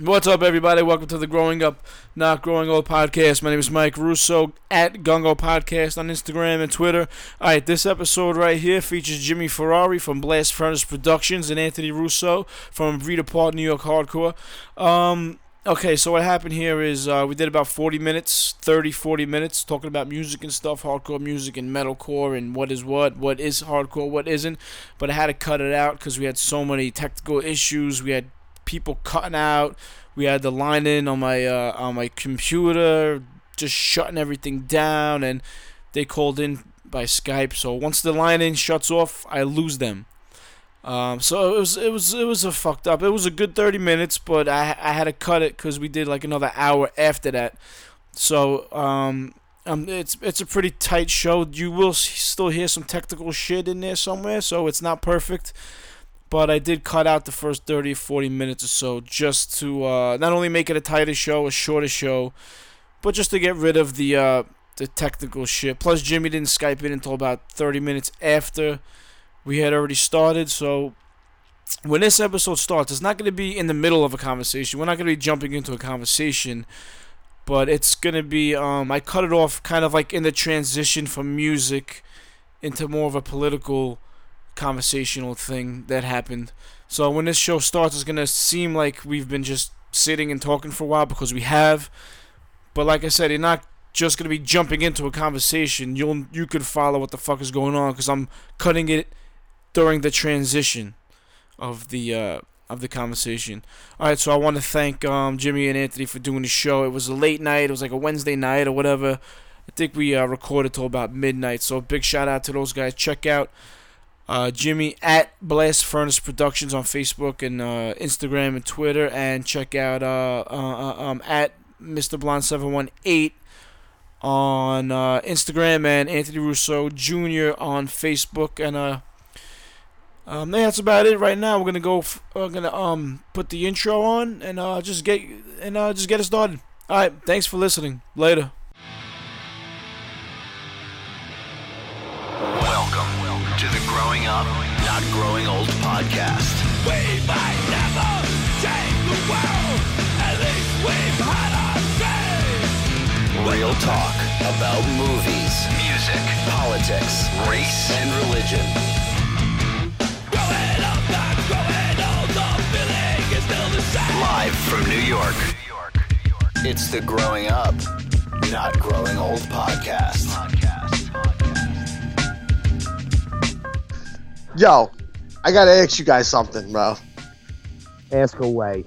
What's up, everybody? Welcome to the Growing Up, Not Growing Old podcast. My name is Mike Russo at Gungo Podcast on Instagram and Twitter. All right, this episode right here features Jimmy Ferrari from Blast Furnace Productions and Anthony Russo from Breed Apart New York Hardcore. Um, okay, so what happened here is uh, we did about 40 minutes, 30, 40 minutes, talking about music and stuff, hardcore music and metalcore and what is what, what is hardcore, what isn't. But I had to cut it out because we had so many technical issues. We had people cutting out. We had the line in on my uh, on my computer, just shutting everything down, and they called in by Skype. So once the line in shuts off, I lose them. Um, so it was it was it was a fucked up. It was a good 30 minutes, but I I had to cut it because we did like another hour after that. So um, um, it's it's a pretty tight show. You will still hear some technical shit in there somewhere, so it's not perfect but I did cut out the first 30 40 minutes or so just to uh, not only make it a tighter show, a shorter show, but just to get rid of the uh, the technical shit. Plus, Jimmy didn't Skype in until about 30 minutes after we had already started, so when this episode starts, it's not going to be in the middle of a conversation. We're not going to be jumping into a conversation, but it's going to be. Um, I cut it off kind of like in the transition from music into more of a political conversational thing that happened. So when this show starts, it's gonna seem like we've been just sitting and talking for a while because we have. But like I said, you're not just gonna be jumping into a conversation. You'll you could follow what the fuck is going on because I'm cutting it during the transition of the uh, of the conversation. All right, so I want to thank um, Jimmy and Anthony for doing the show. It was a late night. It was like a Wednesday night or whatever. I think we uh, recorded till about midnight. So big shout out to those guys. Check out uh, Jimmy at Blast Furnace Productions on Facebook and uh, Instagram and Twitter, and check out uh, uh, uh um, at Mr. Blonde Seven One Eight on uh, Instagram and Anthony Russo Jr. on Facebook, and uh, um, that's about it right now. We're gonna go. F- we're gonna um put the intro on and uh just get and just get it started. All right, thanks for listening. Later. Growing Up, Not Growing Old podcast. We might never change the world, at least we've had our say. Real talk about movies, music, politics, race, and religion. Growing up, not growing old, the feeling is still the same. Live from New York. New York, it's the Growing Up, Not Growing Old podcast. Yo, I gotta ask you guys something, bro. Ask away.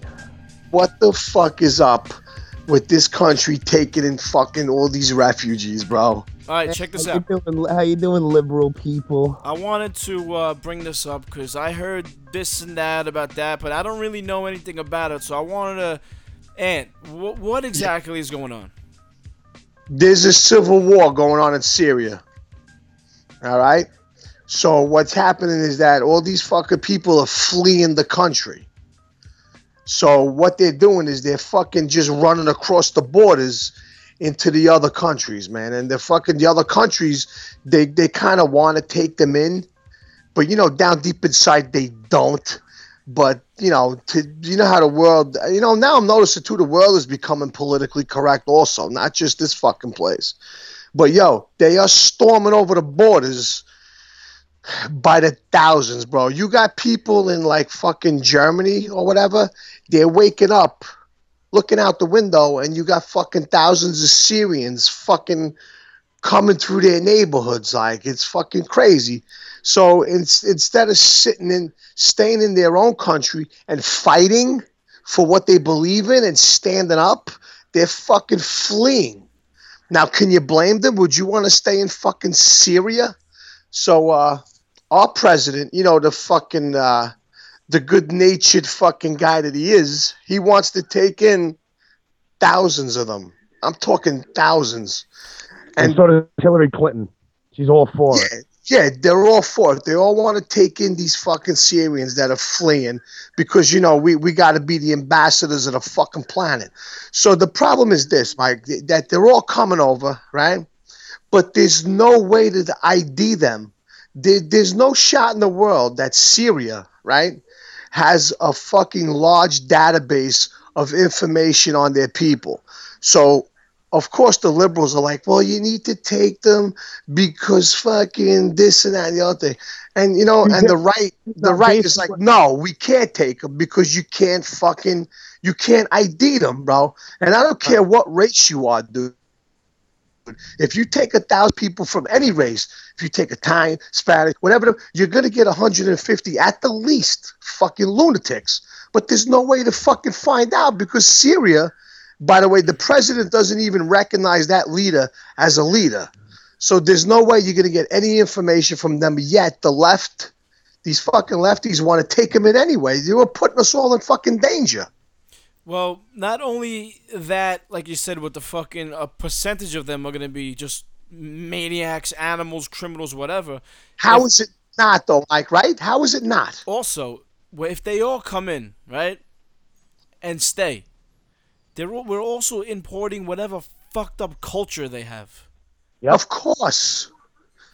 What the fuck is up with this country taking in fucking all these refugees, bro? All right, check this how out. You doing, how you doing, liberal people? I wanted to uh, bring this up because I heard this and that about that, but I don't really know anything about it. So I wanted to. and wh- what exactly is going on? There's a civil war going on in Syria. All right. So what's happening is that all these fucking people are fleeing the country. So what they're doing is they're fucking just running across the borders into the other countries, man. And the fucking the other countries, they they kind of want to take them in, but you know, down deep inside they don't. But you know, to you know how the world, you know, now I'm noticing too, the world is becoming politically correct, also, not just this fucking place. But yo, they are storming over the borders by the thousands, bro. You got people in like fucking Germany or whatever, they're waking up, looking out the window, and you got fucking thousands of Syrians fucking coming through their neighborhoods. Like it's fucking crazy. So it's, instead of sitting in, staying in their own country and fighting for what they believe in and standing up, they're fucking fleeing. Now, can you blame them? Would you want to stay in fucking Syria? So, uh, our president, you know, the fucking uh, the good natured fucking guy that he is, he wants to take in thousands of them. I'm talking thousands. And, and so does Hillary Clinton. She's all for yeah, it. Yeah, they're all for it. They all want to take in these fucking Syrians that are fleeing because you know we, we got to be the ambassadors of the fucking planet. So the problem is this, Mike, that they're all coming over, right? But there's no way to ID them there, there's no shot in the world that Syria, right, has a fucking large database of information on their people. So, of course, the liberals are like, well, you need to take them because fucking this and that and the other thing. And, you know, and the right, the right is like, no, we can't take them because you can't fucking, you can't ID them, bro. And I don't care what race you are, dude. If you take a thousand people from any race, if you take Italian, Spanish, whatever, you're gonna get 150 at the least fucking lunatics. But there's no way to fucking find out because Syria, by the way, the president doesn't even recognize that leader as a leader. So there's no way you're gonna get any information from them yet. The left, these fucking lefties want to take him in anyway. They were putting us all in fucking danger. Well, not only that, like you said, with the fucking a percentage of them are gonna be just maniacs, animals, criminals, whatever. How If- is it not though, Mike? Right? How is it not? Also, if they all come in, right, and stay, they're al- we're also importing whatever fucked up culture they have. Yep. Of course.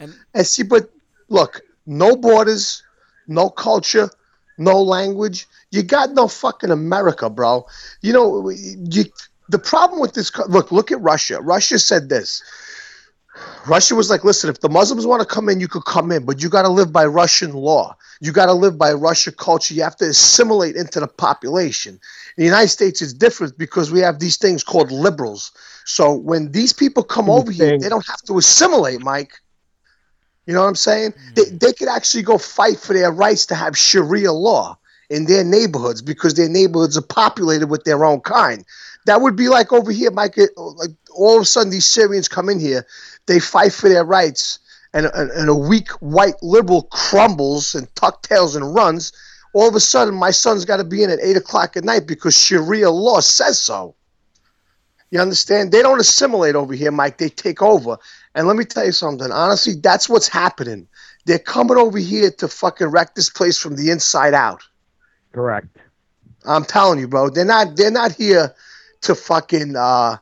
And And see, but look, no borders, no culture, no language. You got no fucking America, bro. You know, you, the problem with this, look, look at Russia. Russia said this. Russia was like, listen, if the Muslims want to come in, you could come in, but you got to live by Russian law. You got to live by Russian culture. You have to assimilate into the population. In the United States, is different because we have these things called liberals. So when these people come over here, they don't have to assimilate, Mike. You know what I'm saying? They, hmm. they could actually go fight for their rights to have Sharia law in their neighborhoods because their neighborhoods are populated with their own kind. That would be like over here, Mike. Uh, like all of a sudden, these Syrians come in here, they fight for their rights, and, and, and a weak white liberal crumbles and tuck tails and runs. All of a sudden, my son's got to be in at eight o'clock at night because Sharia law says so. You understand? They don't assimilate over here, Mike. They take over. And let me tell you something. Honestly, that's what's happening. They're coming over here to fucking wreck this place from the inside out. Correct. I'm telling you, bro. They're not. They're not here to fucking uh,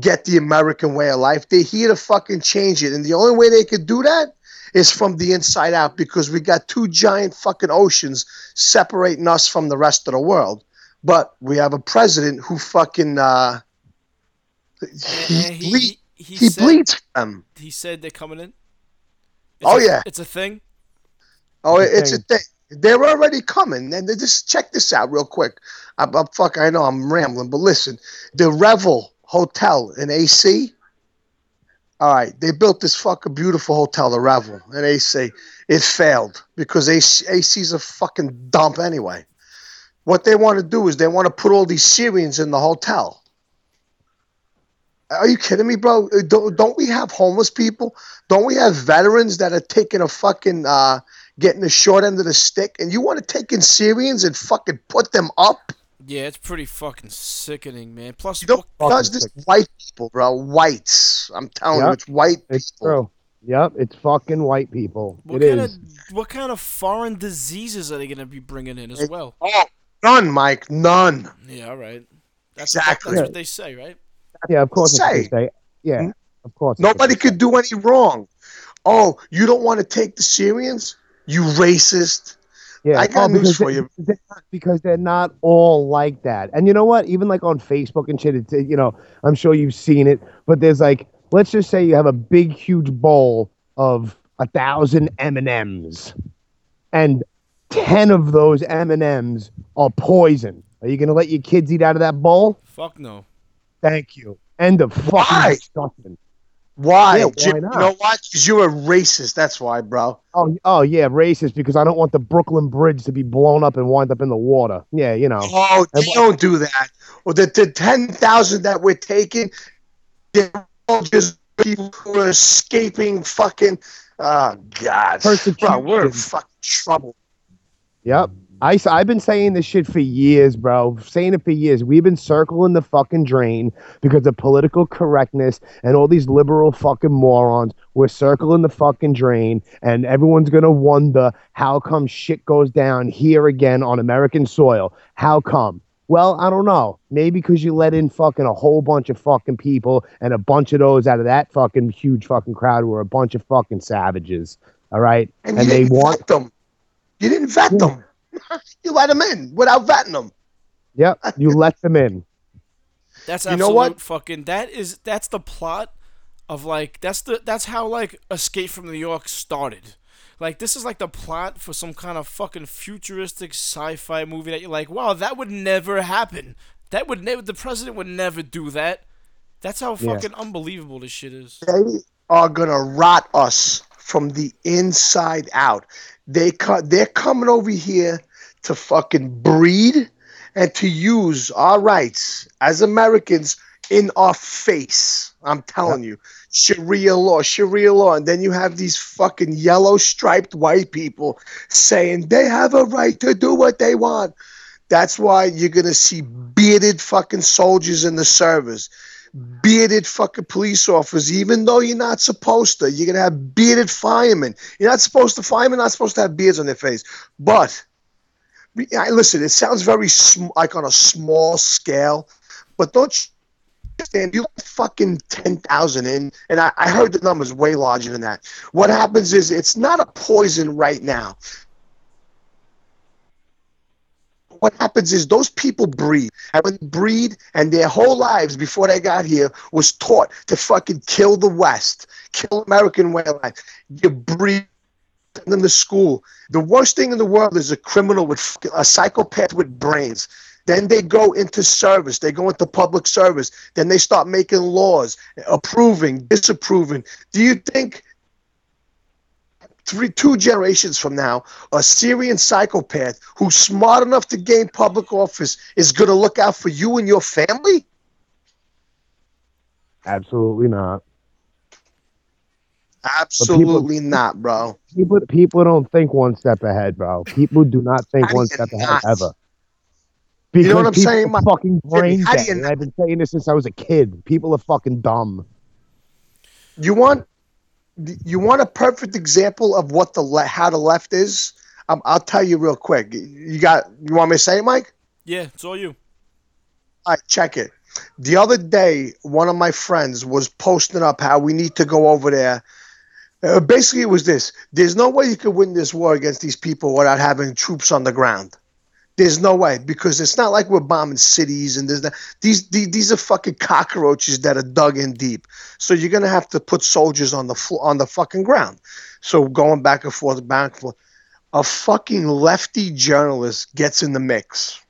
get the American way of life. They're here to fucking change it. And the only way they could do that is from the inside out because we got two giant fucking oceans separating us from the rest of the world. But we have a president who fucking uh, he, and ble- he, he, he said, bleeds for them. He said they're coming in. Oh, a- yeah. it's a thing. Oh, It's a it's a thing. They're already coming, and they just check this out real quick. I'm, I'm fuck. I know I'm rambling, but listen, the Revel Hotel in AC. All right, they built this fucking beautiful hotel, the Revel in AC. It failed because AC, AC's a fucking dump anyway. What they want to do is they want to put all these Syrians in the hotel. Are you kidding me, bro? Uh, Don't, don't we have homeless people? Don't we have veterans that are taking a fucking uh, getting the short end of the stick? And you want to take in Syrians and fucking put them up? Yeah, it's pretty fucking sickening, man. Plus, You know what- who does Fucking this? sick. White people, bro. Whites. I'm telling you, it's white It's people. true. Yep, it's fucking white people. what It kind is. of what kind of foreign diseases are they gonna be bringing in as It- well? Oh, none, Mike. None. Yeah, all right. That's Exactly. That's what they say, right? Yeah, of course. That's what Say. they say. Yeah, Hmm? of course. Nobody they could do any wrong. Oh, you don't want to take the Syrians? You racist. Yeah, I got oh, news because for they- you. They're not, because they're not all like that. And you know what? Even like on Facebook and shit, it's, you know, I'm sure you've seen it, but there's like, let's just say you have a big, huge bowl of a thousand M&Ms and 10 of those M&Ms are poison. Are you going to let your kids eat out of that bowl? Fuck no. Thank you. End of fucking discussion. Why? Yeah, why Jim, not? You know what? Because you're a racist. That's why, bro. Oh, oh yeah, racist because I don't want the Brooklyn Bridge to be blown up and wind up in the water. Yeah, you know. Oh, they And don't do that. Well, the, the 10,000 that we're taking, they're all just people who are escaping fucking. Oh, God. Bro, we're in fucking trouble. Yep. I, have been saying this shit for years, bro. Saying it for years. We've been circling the fucking drain because of political correctness and all these liberal fucking morons. We're circling the fucking drain, and everyone's going to wonder how come shit goes down here again on American soil. How come? Well, I don't know. Maybe because you let in fucking a whole bunch of fucking people, and a bunch of those out of that fucking huge fucking crowd were a bunch of fucking savages. All right, And, and they want vet them. You didn't vet Yeah. them. you let them in without vetting them. Yep, you let them in. That's You know what? fucking. That is that's the plot of like that's the that's how like Escape from New York started. Like this is like the plot for some kind of fucking futuristic sci-fi movie that you're like, wow, that would never happen. That would never. The president would never do that. That's how Yeah. fucking unbelievable this shit is. They are gonna rot us from the inside out. They co- they're coming over here to fucking breed and to use our rights as Americans in our face. I'm telling you. Sharia law, Sharia law, and then you have these fucking yellow striped white people saying they have a right to do what they want. That's why you're gonna see bearded fucking soldiers in the service bearded fucking police officers, even though you're not supposed to. You're gonna have bearded firemen. You're not supposed to firemen not supposed to have beards on their face. But I- listen, it sounds very sm- like on a small scale, but don't you understand? You fucking ten thousand in, and I, I heard the numbers way larger than that. What happens is it's not a poison right now. what happens is those people breed. And when they breed and their whole lives before they got here was taught to fucking kill the West, kill American way of life. You breed them to school. The worst thing in the world is a criminal with a psychopath with brains. Then they go into service. They go into public service. Then they start making laws, approving, disapproving. Do you think three, two generations from now, a Syrian psychopath who's smart enough to gain public office is going to look out for you and your family? Absolutely not. Absolutely not, bro. People people don't think one step ahead, bro. People do not think How one you step ahead not? ever. You know what I'm people saying, are Mike? Fucking brain how do dead. you and not- I've been saying this since I was a kid. People are fucking dumb. You want you want a perfect example of what the le- how the left is? Um, I'll tell you real quick. You got you want me to say it, Mike? Yeah, it's all you. All right, check it. The other day, one of my friends was posting up how we need to go over there. Uh, basically, it was this: there's no way you could win this war against these people without having troops on the ground. There's no way because it's not like we're bombing cities and there's not, these, these these are fucking cockroaches that are dug in deep. So you're gonna have to put soldiers on the flo- on the fucking ground. So going back and forth, back and forth. A fucking lefty journalist gets in the mix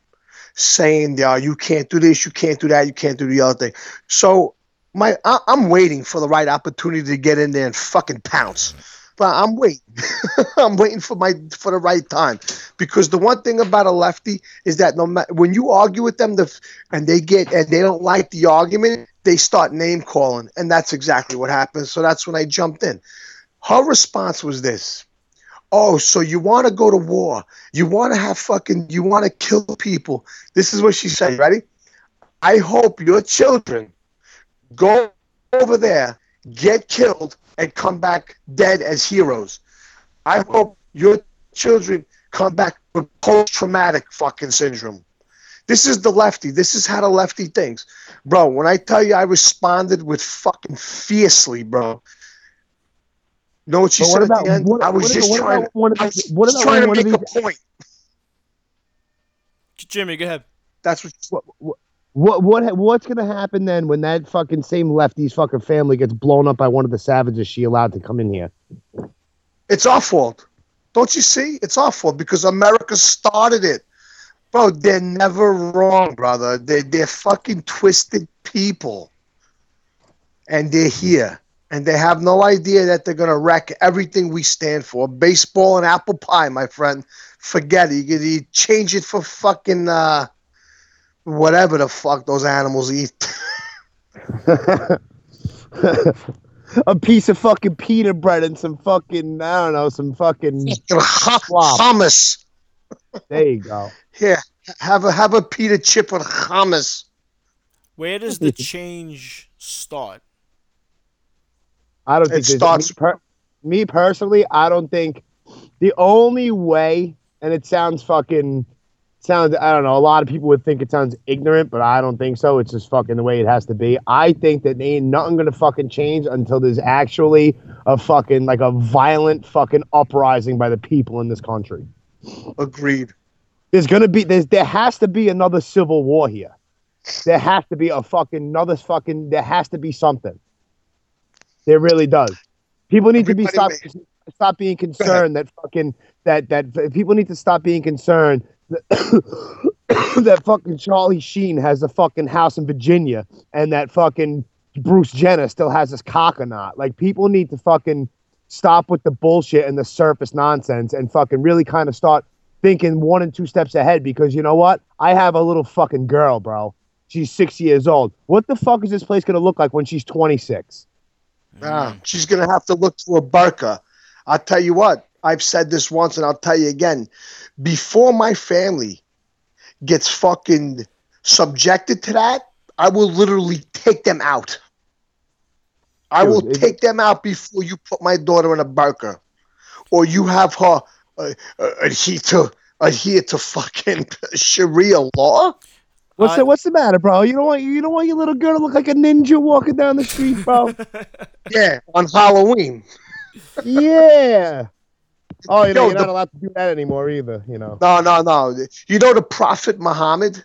saying, "Yeah, you can't do this, you can't do that, you can't do the other thing." So, my I, I'm waiting for the right opportunity to get in there and fucking pounce. But I'm waiting. I'm waiting for my for the right time because the one thing about a lefty is that no matter when you argue with them, the and they get and they don't like the argument, they start name calling, and that's exactly what happened. So that's when I jumped in. Her response was this. Oh, so you want to go to war? You want to have fucking, you want to kill people. This is what she said. Ready? I hope your children go over there, get killed, and come back dead as heroes. I hope your children come back with post traumatic fucking syndrome. This is the lefty. This is how the lefty thinks. Bro, when I tell you I responded with fucking fiercely, bro. You know what she said about at the end? what, I was what, just what trying. about one of I was what about trying to one of make these, a point. Jimmy, go ahead. That's what. what, what what what what's gonna happen then when that fucking same lefty's fucking family gets blown up by one of the savages she allowed to come in here? It's our fault. Don't you see? It's our fault because America started it. Bro, they're never wrong, brother. They they're fucking twisted people. And they're here. And they have no idea that they're gonna wreck everything we stand for. Baseball and apple pie, my friend. Forget it. You, you change it for fucking uh whatever the fuck those animals eat. a piece of fucking pita bread and some fucking I don't know some fucking Slop. hummus. there you go. Here, have a have a pita chip with hummus. Where does the change start? I don't It think there's- starts- me, per, me personally. I don't think the only way, and it sounds fucking sounds. I don't know. A lot of people would think it sounds ignorant, but I don't think so. It's just fucking the way it has to be. I think that ain't nothing gonna fucking change until there's actually a fucking like a violent fucking uprising by the people in this country. Agreed. There's gonna be there's there has to be another civil war here. There has to be a fucking another fucking there has to be something. There really does. People need to be stop Everybody stop being concerned that fucking that that people need to stop being concerned that, fucking Charlie Sheen has a fucking house in Virginia and that fucking Bruce Jenner still has his cock or not. Like people need to fucking stop with the bullshit and the surface nonsense and fucking really kind of start thinking one and two steps ahead because you know what? I have a little fucking girl, bro. She's six years old. What the fuck is this place gonna look like when she's 26? Ah, she's gonna have to look to a burqa. I'll tell you what. I've said this once, and I'll tell you again. Before my family gets fucking subjected to that, I will literally take them out. I will it- take them out before you put my daughter in a burqa, or you have her uh, uh, adhere to adhere to fucking Sharia law. What's I- the What's the matter, bro? You don't want you don't want your little girl to look like a ninja walking down the street, bro? Yeah, on Halloween. yeah. Oh, you know Yo, you're not allowed to do that anymore either. You know. No, no, no. You know the Prophet Muhammad?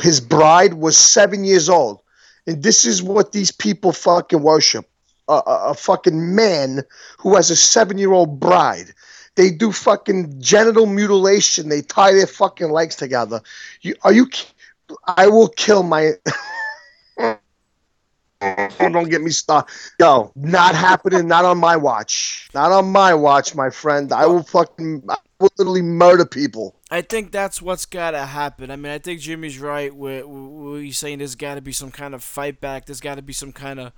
His bride was seven years old. And this is what these people fucking worship a, a, a fucking man who has a seven year old bride. They do fucking genital mutilation. They tie their fucking legs together. You, are you? I will kill my. Don't get me started. Yo, not happening. Not on my watch. Not on my watch, my friend. I will fucking. I will literally murder people. I think that's what's got to happen. I mean, I think Jimmy's right where, where he's saying there's got to be some kind of fight back. There's got to be some kind of,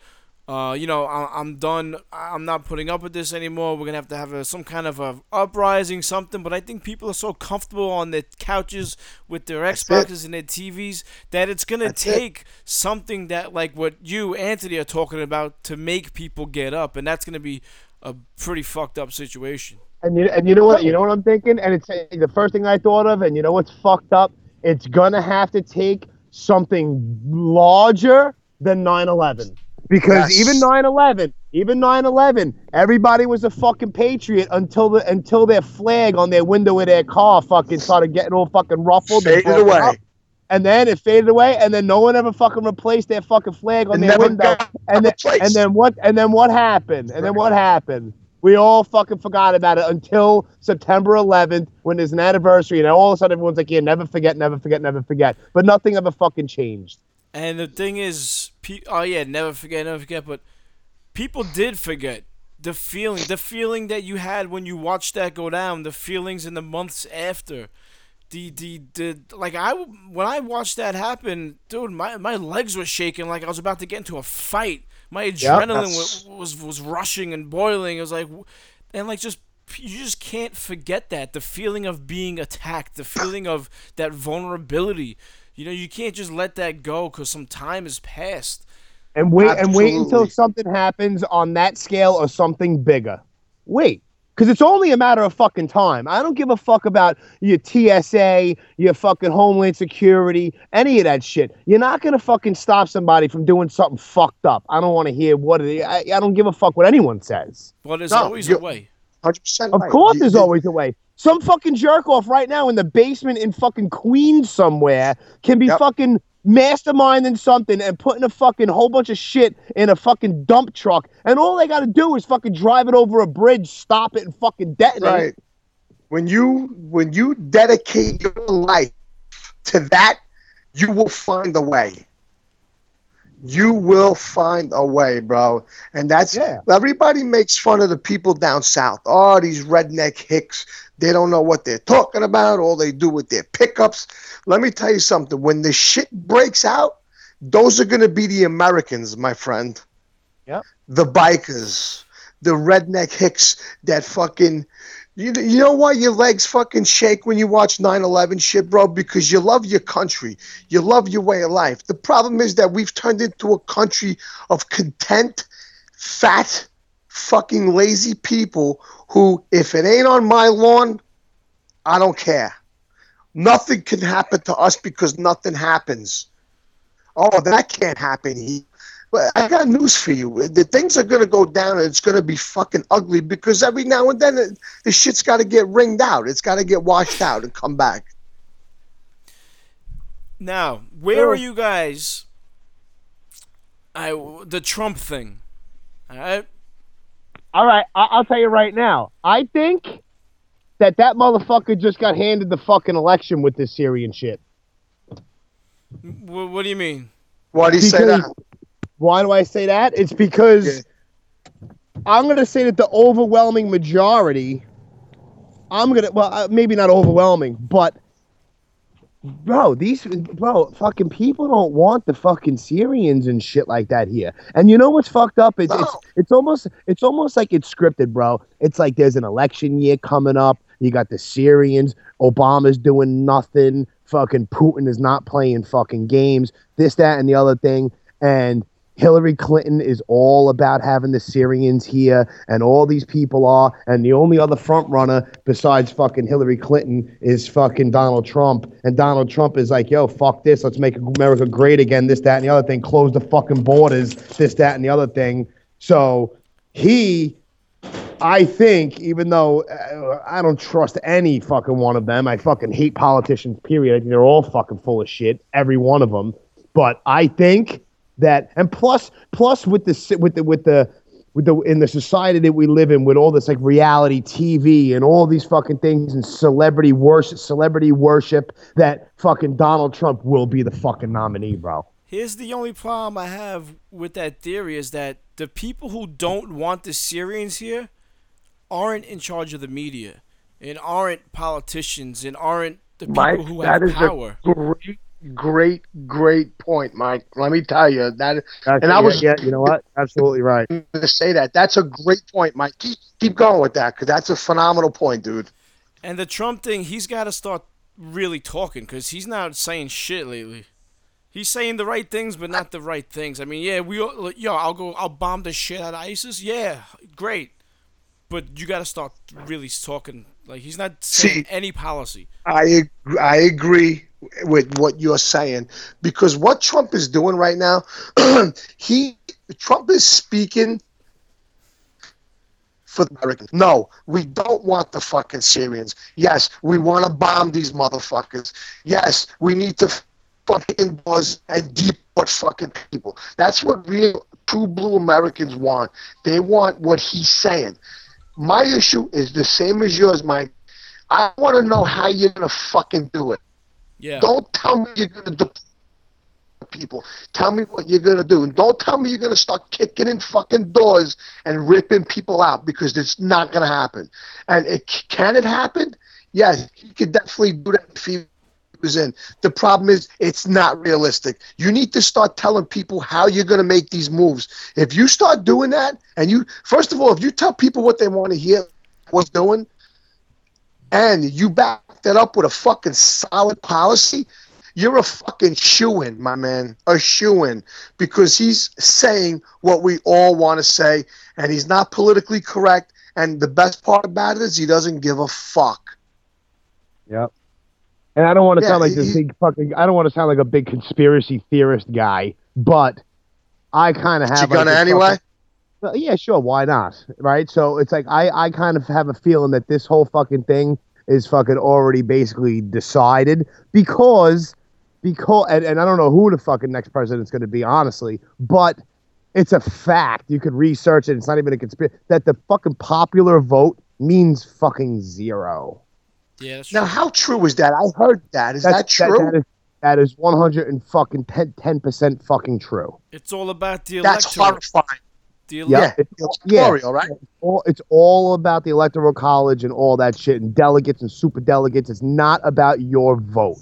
uh, you know, I, I'm done. I'm not putting up with this anymore. We're gonna have to have a, some kind of a uprising, something. But I think people are so comfortable on their couches with their it. Xboxes and their TVs that it's gonna That's it. take something that like what you, Anthony, are talking about to make people get up, and that's gonna be a pretty fucked up situation. And you and you know what you know what I'm thinking, and it's the first thing I thought of, and you know what's fucked up? It's gonna have to take something larger than 9/11 because Yes. even 9/11, even 9/11, everybody was a fucking patriot until the until their flag on their window of their car fucking started getting all fucking ruffled. and Faded broken away. up. And then it faded away, and then no one ever fucking replaced their fucking flag on It their window. And then, and then what? And then what happened? And then what happened? We all fucking forgot about it until September 11th, when there's an anniversary, and all of a sudden everyone's like, "Yeah, never forget, never forget, never forget." But nothing ever fucking changed. And the thing is, pe- oh yeah, never forget, never forget. But people did forget the feeling, the feeling that you had when you watched that go down, the feelings in the months after. The, the, the like I when I watched that happen, dude, my, my legs were shaking like I was about to get into a fight. My adrenaline was, was was rushing and boiling. It was like, and like just you just can't forget that the feeling of being attacked, the feeling of that vulnerability. You know, you can't just let that go because some time has passed. And wait, and wait until something happens on that scale or something bigger. Wait, because it's only a matter of fucking time. I don't give a fuck about your TSA, your fucking Homeland Security, any of that shit. You're not gonna fucking stop somebody from doing something fucked up. I don't want to hear what it. I, I don't give a fuck what anyone says. Well, there's No, always a way. Hundred percent. Of course, there's always a way. Some fucking jerk off right now in the basement in fucking Queens somewhere can be Yep. fucking masterminding something and putting a fucking whole bunch of shit in a fucking dump truck, and all they got to do is fucking drive it over a bridge, stop it, and fucking detonate. it. right. When you when you dedicate your life to that, you will find a way. You will find a way, bro. And that's Yeah. everybody makes fun of the people down south. Oh, these redneck hicks. They don't know what they're talking about. All they do with their pickups. Let me tell you something. When the shit breaks out, those are going to be the Americans, my friend. Yep. The bikers, the redneck hicks that fucking. You, you know why your legs fucking shake when you watch 9 11 shit, bro? Because you love your country. You love your way of life. The problem is that we've turned into a country of content, fat, fucking lazy people who, if it ain't on my lawn, I don't care. Nothing can happen to us because nothing happens. Oh, that can't happen. He, But I got news for you. The things are gonna go down, and it's gonna be fucking ugly because every now and then it, the shit's got to get ringed out. It's got to get washed out and come back. Now, where oh. are you guys? I the Trump thing. All right. All right, I- I'll tell you right now. I think that that motherfucker just got handed the fucking election with this Syrian shit. Wh- what do you mean? Why do you say that? Why do I say that? It's because I'm going to say that the overwhelming majority, I'm going to, well, uh, maybe not overwhelming, but bro, these, bro, fucking people don't want the fucking Syrians and shit like that here. And you know what's fucked up? It's, it's, it's almost, it's almost like it's scripted, bro. It's like there's an election year coming up. You got the Syrians. Obama's doing nothing. Fucking Putin is not playing fucking games. This, that, and the other thing. And Hillary Clinton is all about having the Syrians here, and all these people are. And the only other front runner besides fucking Hillary Clinton is fucking Donald Trump. And Donald Trump is like, yo, fuck this. Let's make America great again. This, that, and the other thing. Close the fucking borders. This, that, and the other thing. So he I think, even though uh, I don't trust any fucking one of them, I fucking hate politicians. Period. I think they're all fucking full of shit, every one of them. But I think that, and plus, plus with the with the with the with the in the society that we live in, with all this like reality TV and all these fucking things and celebrity worship, celebrity worship, that fucking Donald Trump will be the fucking nominee, bro. Here's the only problem I have with that theory is that the people who don't want the Syrians here aren't in charge of the media and aren't politicians and aren't the people Mike, who have is power. a great, great, great point, Mike. Let me tell you that. That's- And I yeah, was- yeah, you know what? Absolutely right. To say that. That's a great point, Mike. Keep, keep going with that because that's a phenomenal point, dude. And the Trump thing, he's got to start really talking because he's not saying shit lately. He's saying the right things, but not the right things. I mean, yeah, we all, yo, I'll go, I'll bomb the shit out of ISIS. Yeah, great, but you got to start really talking. Like he's not saying See- any policy. I I agree with what you're saying because what Trump is doing right now, he Trump is speaking for the Americans. No, we don't want the fucking Syrians. Yes, we want to bomb these motherfuckers. Yes, we need to fucking buzz and deport fucking people. That's what real true blue Americans want. They want what he's saying. My issue is the same as yours, Mike. I want to know how you're gonna fucking do it. Yeah, Don't tell me you're gonna deport people. Tell me what you're gonna do, and don't tell me you're gonna start kicking in fucking doors and ripping people out because it's not gonna happen. And it can it happen? Yes, he could definitely do that if he was in. The problem is it's not realistic. You need to start telling people how you're gonna make these moves. If you start doing that, and you first of all, if you tell people what they want to hear, what's doing, and you back that up with a fucking solid policy, you're a fucking shoe in, my man. A shoe in. Because he's saying what we all want to say, and he's not politically correct. And the best part about it is he doesn't give a fuck. Yep. And I don't want to Yeah, sound like he- this big fucking. I don't want to sound like a big conspiracy theorist guy, but I kind of have. You like, gonna anyway? fucking- Well, yeah, sure. Why not? Right. So it's like I, I kind of have a feeling that this whole fucking thing is fucking already basically decided because, because, and, and I don't know who the fucking next president's going to be, honestly, but it's a fact. You could research it. It's not even a conspiracy that the fucking popular vote means fucking zero. yeah, that's Now, true. how true is that? I heard that. Is that That's- true? that is, that is 100 and fucking 10 percent fucking true. It's all about the election. That's electorate. horrifying. The Yeah, it's, It's yeah. electoral, right? all, it's all about the electoral college and all that shit and delegates and super delegates. It's not about your vote.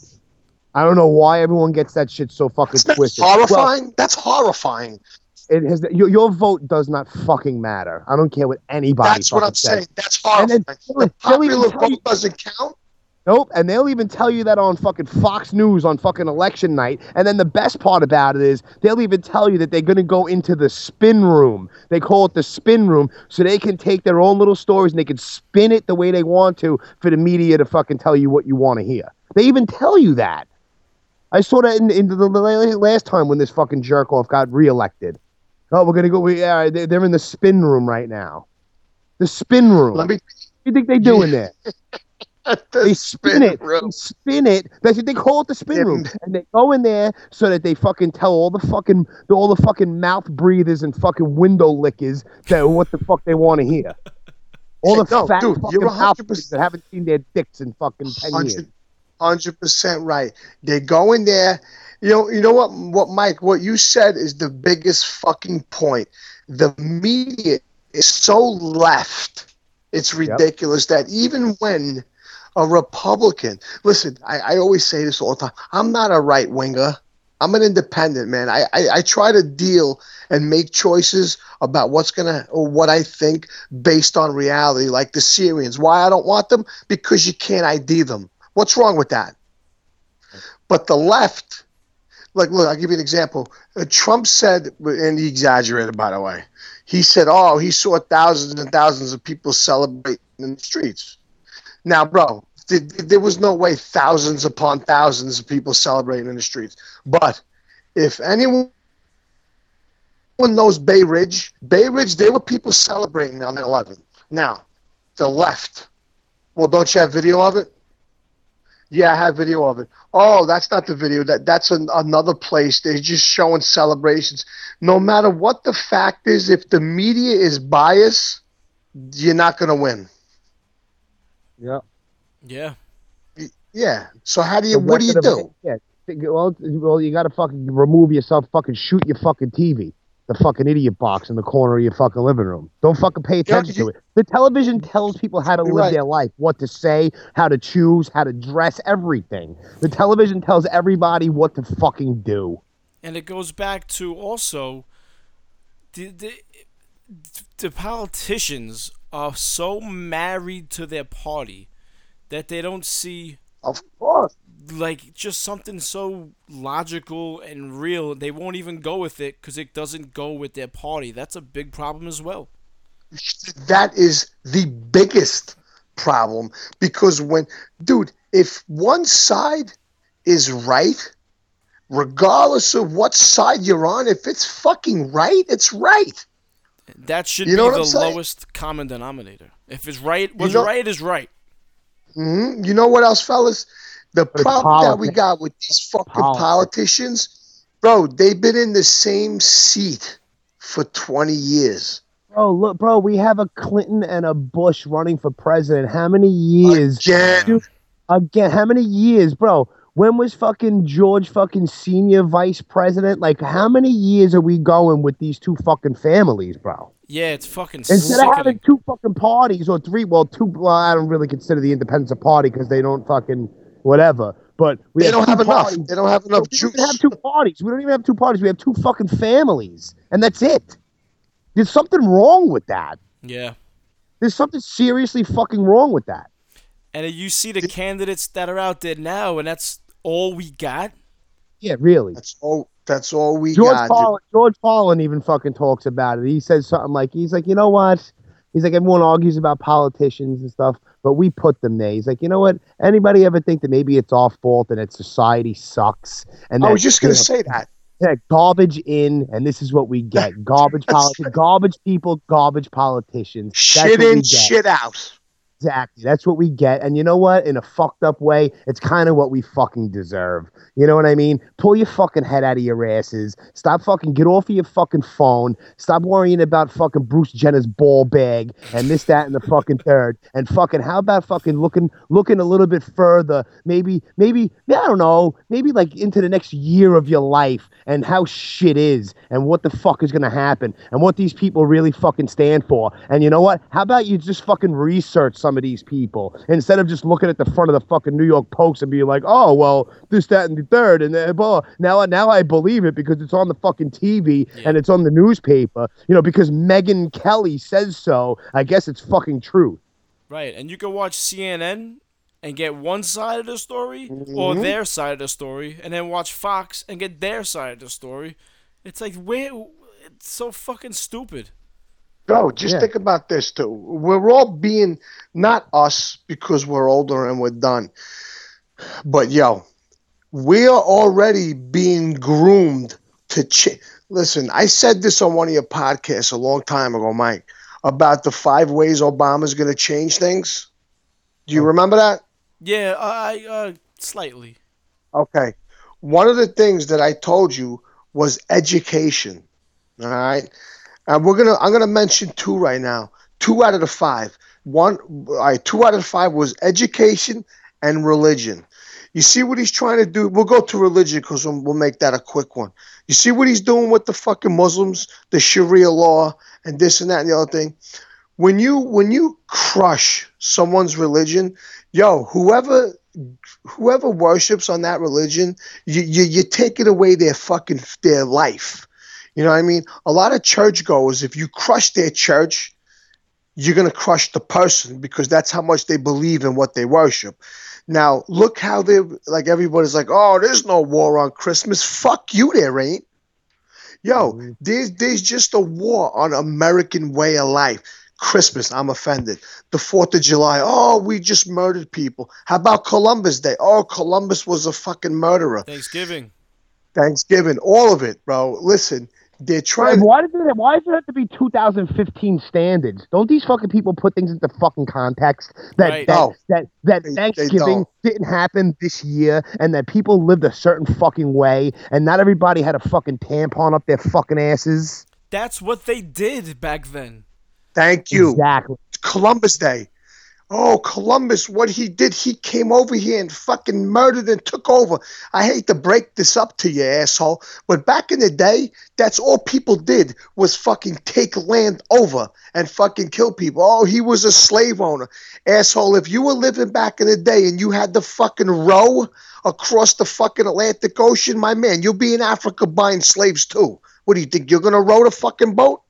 I don't know why everyone gets that shit so fucking That's twisted. Well, horrifying. That's horrifying. it has your, your vote does not fucking matter. I don't care what anybody. That's what I'm says. saying. That's And then- horrifying. The popular tell vote doesn't count. Nope, and they'll even tell you that on fucking Fox News on fucking election night. And then the best part about it is they'll even tell you that they're going to go into the spin room. They call it the spin room so they can take their own little stories and they can spin it the way they want to for the media to fucking tell you what you want to hear. They even tell you that. I saw that in, in the, the last time when this fucking jerk off got reelected. Oh, we're gonna go. We uh, they- they're in the spin room right now. The spin room. Let me. what do you think they do in there? The They spin it. room. They spin it. That's what they call it, the spin room. And they go in there so that they fucking tell all the fucking all the fucking mouth breathers and fucking window lickers that what the fuck they want to hear. All the No, fat dude, fucking mouth breathers that haven't seen their dicks in fucking ten years. Hundred, percent right. They go in there. You know, you know what, what, Mike? What you said is the biggest fucking point. The media is so left. It's ridiculous that even when a Republican, listen, I, I always say this all the time. I'm not a right winger. I'm an independent man. I, I, I try to deal and make choices about what's gonna or what I think based on reality, like the Syrians. Why I don't want them? Because you can't ID them. What's wrong with that? But the left, like, look, I'll give you an example. Uh, Trump said, and he exaggerated, by the way. He said, "Oh, he saw thousands and thousands of people celebrating in the streets." Now, bro, th- th- there was no way thousands upon thousands of people celebrating in the streets. But if anyone knows Bay Ridge, Bay Ridge, there were people celebrating on the 11th. Now, the left. Well, don't you have video of it? Yeah, I have video of it. Oh, that's not the video. That that's an, another place. They're just showing celebrations. No matter what the fact is, if the media is biased, you're not going to win. Yeah. Yeah. Yeah. So how do you? The What do you record of- do? Yeah. Well, well, you got to fucking remove yourself. Fucking shoot your fucking TV, the fucking idiot box in the corner of your fucking living room. Don't fucking pay attention you- to it. The television tells people how to live right. their life, what to say, how to choose, how to dress, everything. The television tells everybody what to fucking do. and it goes back to also the, the the politicians are so married to their party that they don't see Of course. like just something so logical and real they won't even go with it because it doesn't go with their party that's a big problem as well That is the biggest problem because when, dude, if one side is right, regardless of what side you're on, if it's fucking right, it's right. That should You know be the saying? lowest common denominator if it's right what's know- right is right hmm You know what else, fellas? The it's problem that we got with these fucking Politics. politicians, bro, they've been in the same seat for 20 years. Bro, look, bro, we have a Clinton and a Bush running for president. How many years? Again. Dude, again, how many years, bro? When was fucking George fucking senior vice president? Like, how many years are we going with these two fucking families, bro? yeah it's fucking Instead of having two fucking parties or three, well, two. Well, I don't really consider the independents a party because they don't fucking whatever. But we They don't two have enough. parties. They don't have enough we don't even have two parties. We don't even have two parties. We have two fucking families, and that's it. There's something wrong with that. yeah There's something seriously fucking wrong with that. and you see the candidates that are out there now and that's all we got Yeah, really. That's all. That's all we George got. Carlin, George Carlin even fucking talks about it. He says something like, he's like, you know what? He's like, everyone argues about politicians and stuff, but we put them there. He's like, you know what? Anybody ever think that maybe it's our fault and that society sucks? And I was just gonna know, say that. yeah, garbage in, and this is what we get: garbage politics, garbage people, garbage politicians. That's Shit what in, shit out. Exactly. That's what we get. And you know what? In a fucked up way, it's kind of what we fucking deserve. You know what I mean? Pull your fucking head out of your asses. Stop fucking get off of your fucking phone. Stop worrying about fucking Bruce Jenner's ball bag and this, that, and the fucking third. And fucking how about fucking looking looking a little bit further? Maybe, maybe, I don't know, maybe like into the next year of your life and how shit is and what the fuck is gonna happen and what these people really fucking stand for. And you know what? How about you just fucking research some of these people instead of just looking at the front of the fucking New York Post and be like, oh well, this, that, and the third, and then blah. Now, now I believe it because it's on the fucking TV and it's on the newspaper. You know, because Megyn Kelly says so. I guess it's fucking true. Right, and you can watch CNN and get one side of the story or mm-hmm. their side of the story, and then watch Fox and get their side of the story. It's like where it's so fucking stupid. Bro, just Yeah. think about this too. We're all being not us because we're older and we're done. But yo, we are already being groomed to ch- listen. I said this on one of your podcasts a long time ago, Mike, about the five ways Obama's going to change things. Do you remember that? Yeah, I uh, slightly. Okay. One of the things that I told you was education. All right. And we're gonna I'm gonna mention two right now. Two out of the five. One right, two out of the five was education and religion. You see what he's trying to do? We'll go to religion because we'll, we'll make that a quick one. You see what he's doing with the fucking Muslims, the Sharia law, and this and that and the other thing. When you when you crush someone's religion, yo, whoever whoever worships on that religion, you, you you're taking away their fucking their life. You know what I mean? A lot of churchgoers, if you crush their church, you're gonna crush the person because that's how much they believe in what they worship. Now look how they like everybody's like, oh, there's no war on Christmas. Fuck you, there ain't. Yo, mm-hmm. there's there's just a war on American way of life. Christmas, I'm offended. The Fourth of July, oh, we just murdered people. How about Columbus Day? Oh, Columbus was a fucking murderer. Thanksgiving. Thanksgiving, all of it, bro. Listen, they're trying. Why does it? Why does it have to be 2015 standards? Don't these fucking people put things into fucking context? That Right. that, No. that that They- they Thanksgiving don't. didn't happen this year, and that people lived a certain fucking way, and not everybody had a fucking tampon up their fucking asses. That's what they did back then. Thank you. Exactly. Columbus Day. Oh, Columbus, what he did, he came over here and fucking murdered and took over. I hate to break this up to you, asshole, but back in the day, that's all people did was fucking take land over and fucking kill people. Oh, he was a slave owner. Asshole, if you were living back in the day and you had the fucking row across the fucking Atlantic Ocean, my man, you'll be in Africa buying slaves too. What do you think? You're going to row the fucking boat?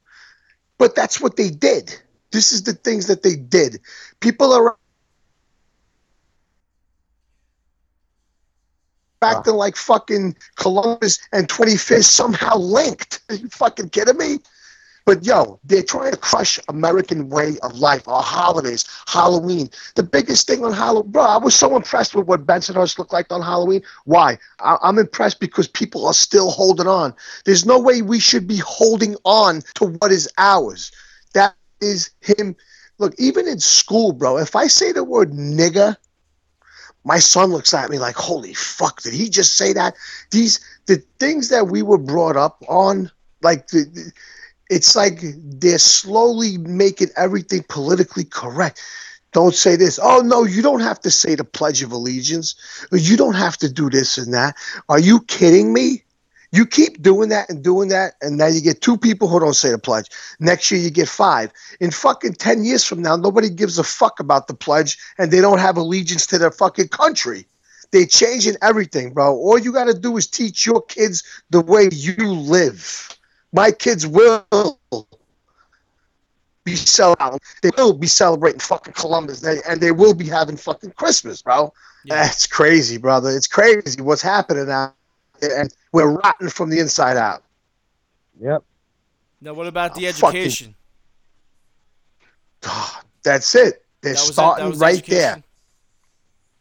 But that's what they did. This is the things that they did. People are acting like fucking Columbus and 25th somehow linked. Are you fucking kidding me? But yo, they're trying to crush American way of life, our holidays, Halloween. The biggest thing on Halloween, bro, I was so impressed with what Bensonhurst looked like on Halloween. Why? I- I'm impressed because people are still holding on. There's no way we should be holding on to what is ours. That is him. Look, even in school, bro, if I say the word nigger, my son looks at me like, holy fuck, did he just say that? These, the things that we were brought up on, like, the, it's like they're slowly making everything politically correct. Don't say this. Oh, no, you don't have to say the Pledge of Allegiance. You don't have to do this and that. Are you kidding me? You keep doing that and doing that, and now you get two people who don't say the pledge. Next year, you get five. In fucking 10 years from now, nobody gives a fuck about the pledge, and they don't have allegiance to their fucking country. They're changing everything, bro. All you got to do is teach your kids the way you live. My kids will be celebrating. They will be celebrating fucking Columbus Day, and they will be having fucking Christmas, bro. Yeah. That's crazy, brother. It's crazy what's happening now, and we're rotten from the inside out. Yep. Now, what about the Oh, fucking- education? Ah, that's it. They're That was it? That starting was right there.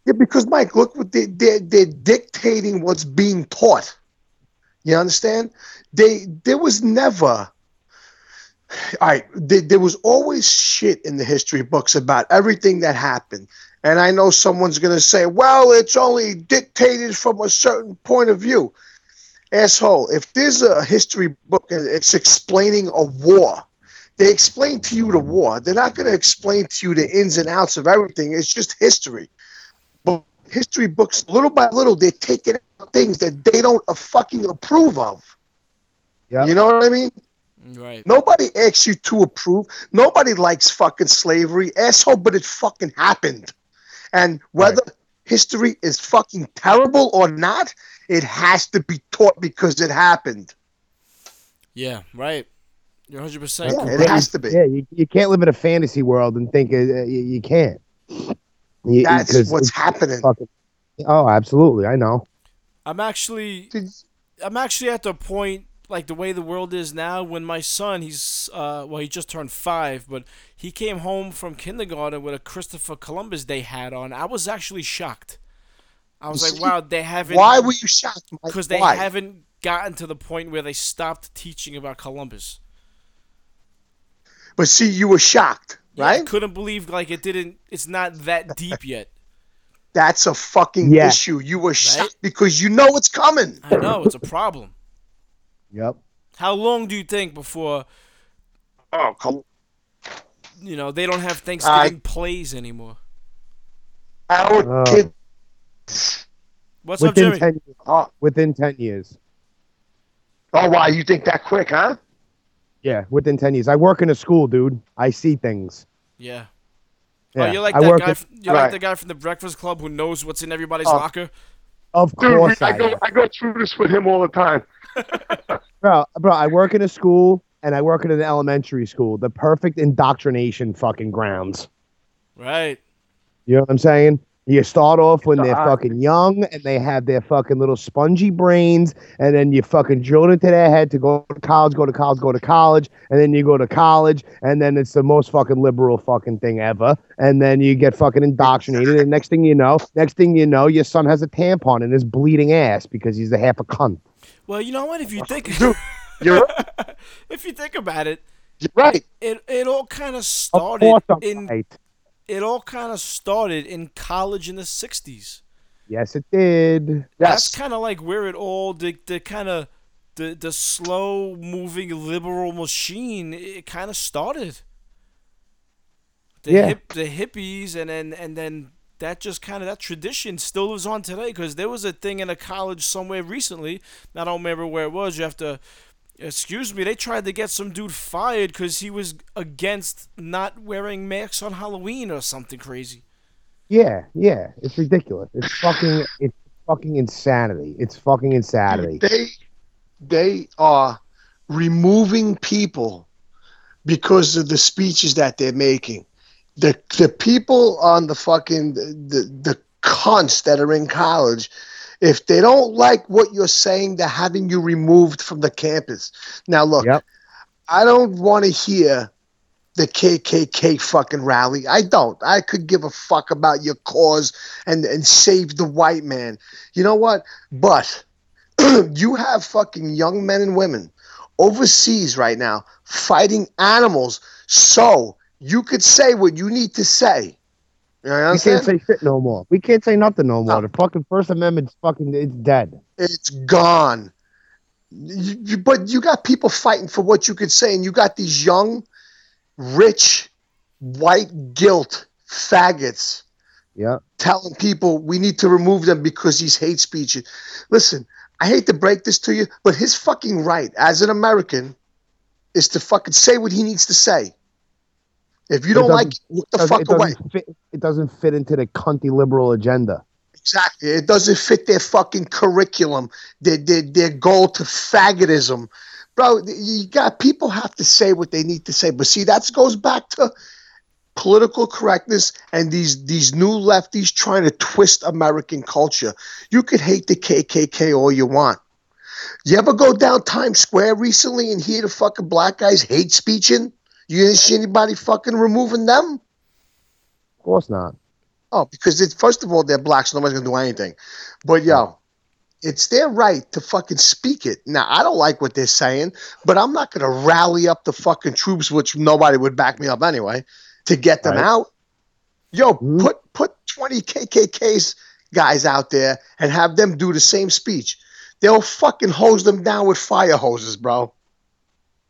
Yeah, because Mike, look what they they're, they're dictating what's being taught. You understand? They there was never. All right, there, there was always shit in the history books about everything that happened, and I know someone's gonna say, "Well, it's only dictated from a certain point of view." Asshole! If there's a history book and it's explaining a war, they explain to you the war. They're not going to explain to you the ins and outs of everything. It's just history. But history books, little by little, they're taking out things that they don't fucking approve of. Yep. You know what I mean? Right. Nobody asks you to approve. Nobody likes fucking slavery, asshole, but it fucking happened. And whether history is fucking terrible or not, it has to be taught because it happened. Yeah, right. You're 100% Yeah, correct. it has to be. Yeah, you, you can't live in a fantasy world and think uh, you, you can't. You- That's 'cause what's happening. fucking- oh, absolutely. I know. I'm actually I'm actually at the point like the way the world is now when my son he's uh well he just turned 5 but he came home from kindergarten with a Christopher Columbus Day hat on. I was actually shocked. I was like, wow, they haven't Why were you shocked? Because they Why? haven't gotten to the point where they stopped teaching about Columbus. But see, you were shocked, Yeah, I right? couldn't believe like it didn't. It's not that deep yet. That's a fucking Yeah. issue. You were shocked because you know it's coming. I know it's a problem. Yep. How long do you think before Oh, come you know they don't have Thanksgiving plays anymore? Our Oh. kids. What's up, Within Jimmy? ten Oh, within ten years. oh, wow. You think that quick, huh? Yeah, within ten years. I work in a school, dude. I see things. Yeah. Oh, yeah. Oh, you're like I that work guy. in- f- You're like Right. the guy from the Breakfast Club who knows what's in everybody's Oh. locker. of Dude, course I I go, am. I go through this with him all the time. Bro, bro, I work in a school and I work in an elementary school. The perfect indoctrination fucking grounds. Right. You know what I'm saying? You start off when they're fucking young and they have their fucking little spongy brains, and then you fucking drill it into their head to go to college, go to college, go to college, and then you go to college, and then it's the most fucking liberal fucking thing ever, and then you get fucking indoctrinated, and next thing you know, next thing you know, your son has a tampon in his bleeding ass because he's a half a cunt. Well, you know what? If you think You're, if you think about it, you're right. it it all kind of started in right. it all kind of started in college in the '60s. Yes, it did. Yes. That's kind of like where it all the the kind of the the slow moving liberal machine it kind of started. The Yeah. hip the hippies and then and then that just kind of that tradition still lives on today because there was a thing in a college somewhere recently. I don't remember where it was. You have to excuse me. They tried to get some dude fired because he was against not wearing masks on Halloween or something crazy. Yeah, yeah. It's ridiculous. It's fucking it's fucking insanity. It's fucking insanity. They, they are removing people because of the speeches that they're making. The the people on the fucking the the cunts that are in college, if they don't like what you're saying, they're having you removed from the campus. Now look, Yep. I don't want to hear the KKK fucking rally. I don't. I could give a fuck about your cause and and save the white man. You know what? But you have fucking young men and women overseas right now fighting animals so you could say what you need to say. You know We can't say shit no more. We can't say nothing no more. No. The fucking First Amendment's fucking it's dead. It's gone. You, you- but you got people fighting for what you could say, and you got these young, rich, white guilt faggots Yeah. telling people we need to remove them because he's hate speech. Listen, I hate to break this to you, but his fucking right as an American is to fucking say what he needs to say. If you don't like it, look the fuck it away. fit it doesn't fit into the cunty liberal agenda. Exactly. It doesn't fit their fucking curriculum, their, their, their goal to faggotism. Bro, you got people have to say what they need to say. But see, that goes back to political correctness and these these new lefties trying to twist American culture. You could hate the KKK all you want. You ever go down Times Square recently and hear the fucking black guys hate speeching? You didn't see anybody fucking removing them? Of course not. Oh, because it's first of all they're black, so nobody's gonna do anything. But yo, it's their right to fucking speak it. Now I don't like what they're saying, but I'm not gonna rally up the fucking troops, which nobody would back me up anyway, to get them Right. out. Yo, Mhm. put put 20 KKKs guys out there and have them do the same speech. They'll fucking hose them down with fire hoses, bro.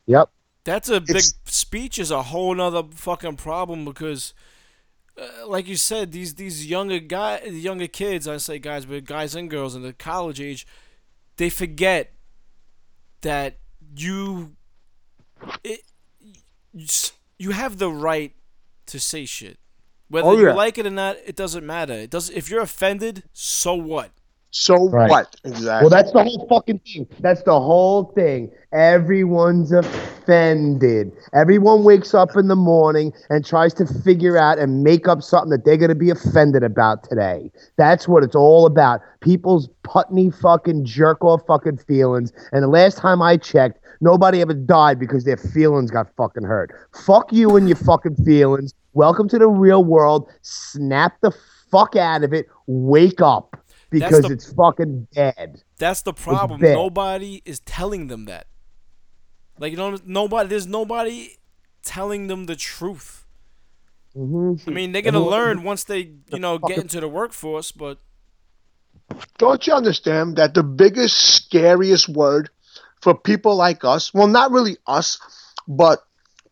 Yep. That's a big speech is a whole nother fucking problem because, uh, like you said, these these younger guy, younger kids, I say guys, but guys and girls in the college age, they forget that you, it, you, have the right to say shit, whether Oh, you like it or not. It doesn't matter. It does. If you're offended, so what? So Right. what? Exactly. Well, that's the whole fucking thing. That's the whole thing. Everyone's offended. Everyone wakes up in the morning and tries to figure out and make up something that they're going to be offended about today. That's what it's all about. People's putney fucking jerk off fucking feelings. And the last time I checked, nobody ever died because their feelings got fucking hurt. Fuck you and your fucking feelings. Welcome to the real world. Snap the fuck out of it. Wake up. Because the- it's fucking bad. That's the problem. bad. Nobody is telling them that. Like you know, nobody. There's nobody telling them the truth. Mm-hmm. I mean, they're gonna learn once they, you know, get into the workforce. But Don't you understand that the biggest, scariest word for people like us, well, not really us, but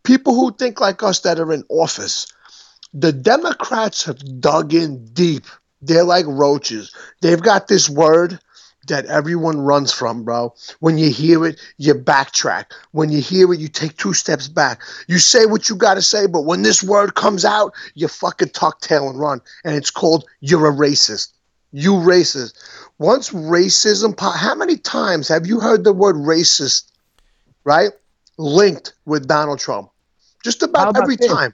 people who think like us that are in office, the Democrats have dug in deep. They're like roaches. They've got this word that everyone runs from, bro. When you hear it, you backtrack. When you hear it, you take two steps back. You say what you got to say, but when this word comes out, you fucking tuck tail and run. And it's called you're a racist. You racist. Once racism, po- how many times have you heard the word racist, right? Linked with Donald Trump? Just about about every this? time.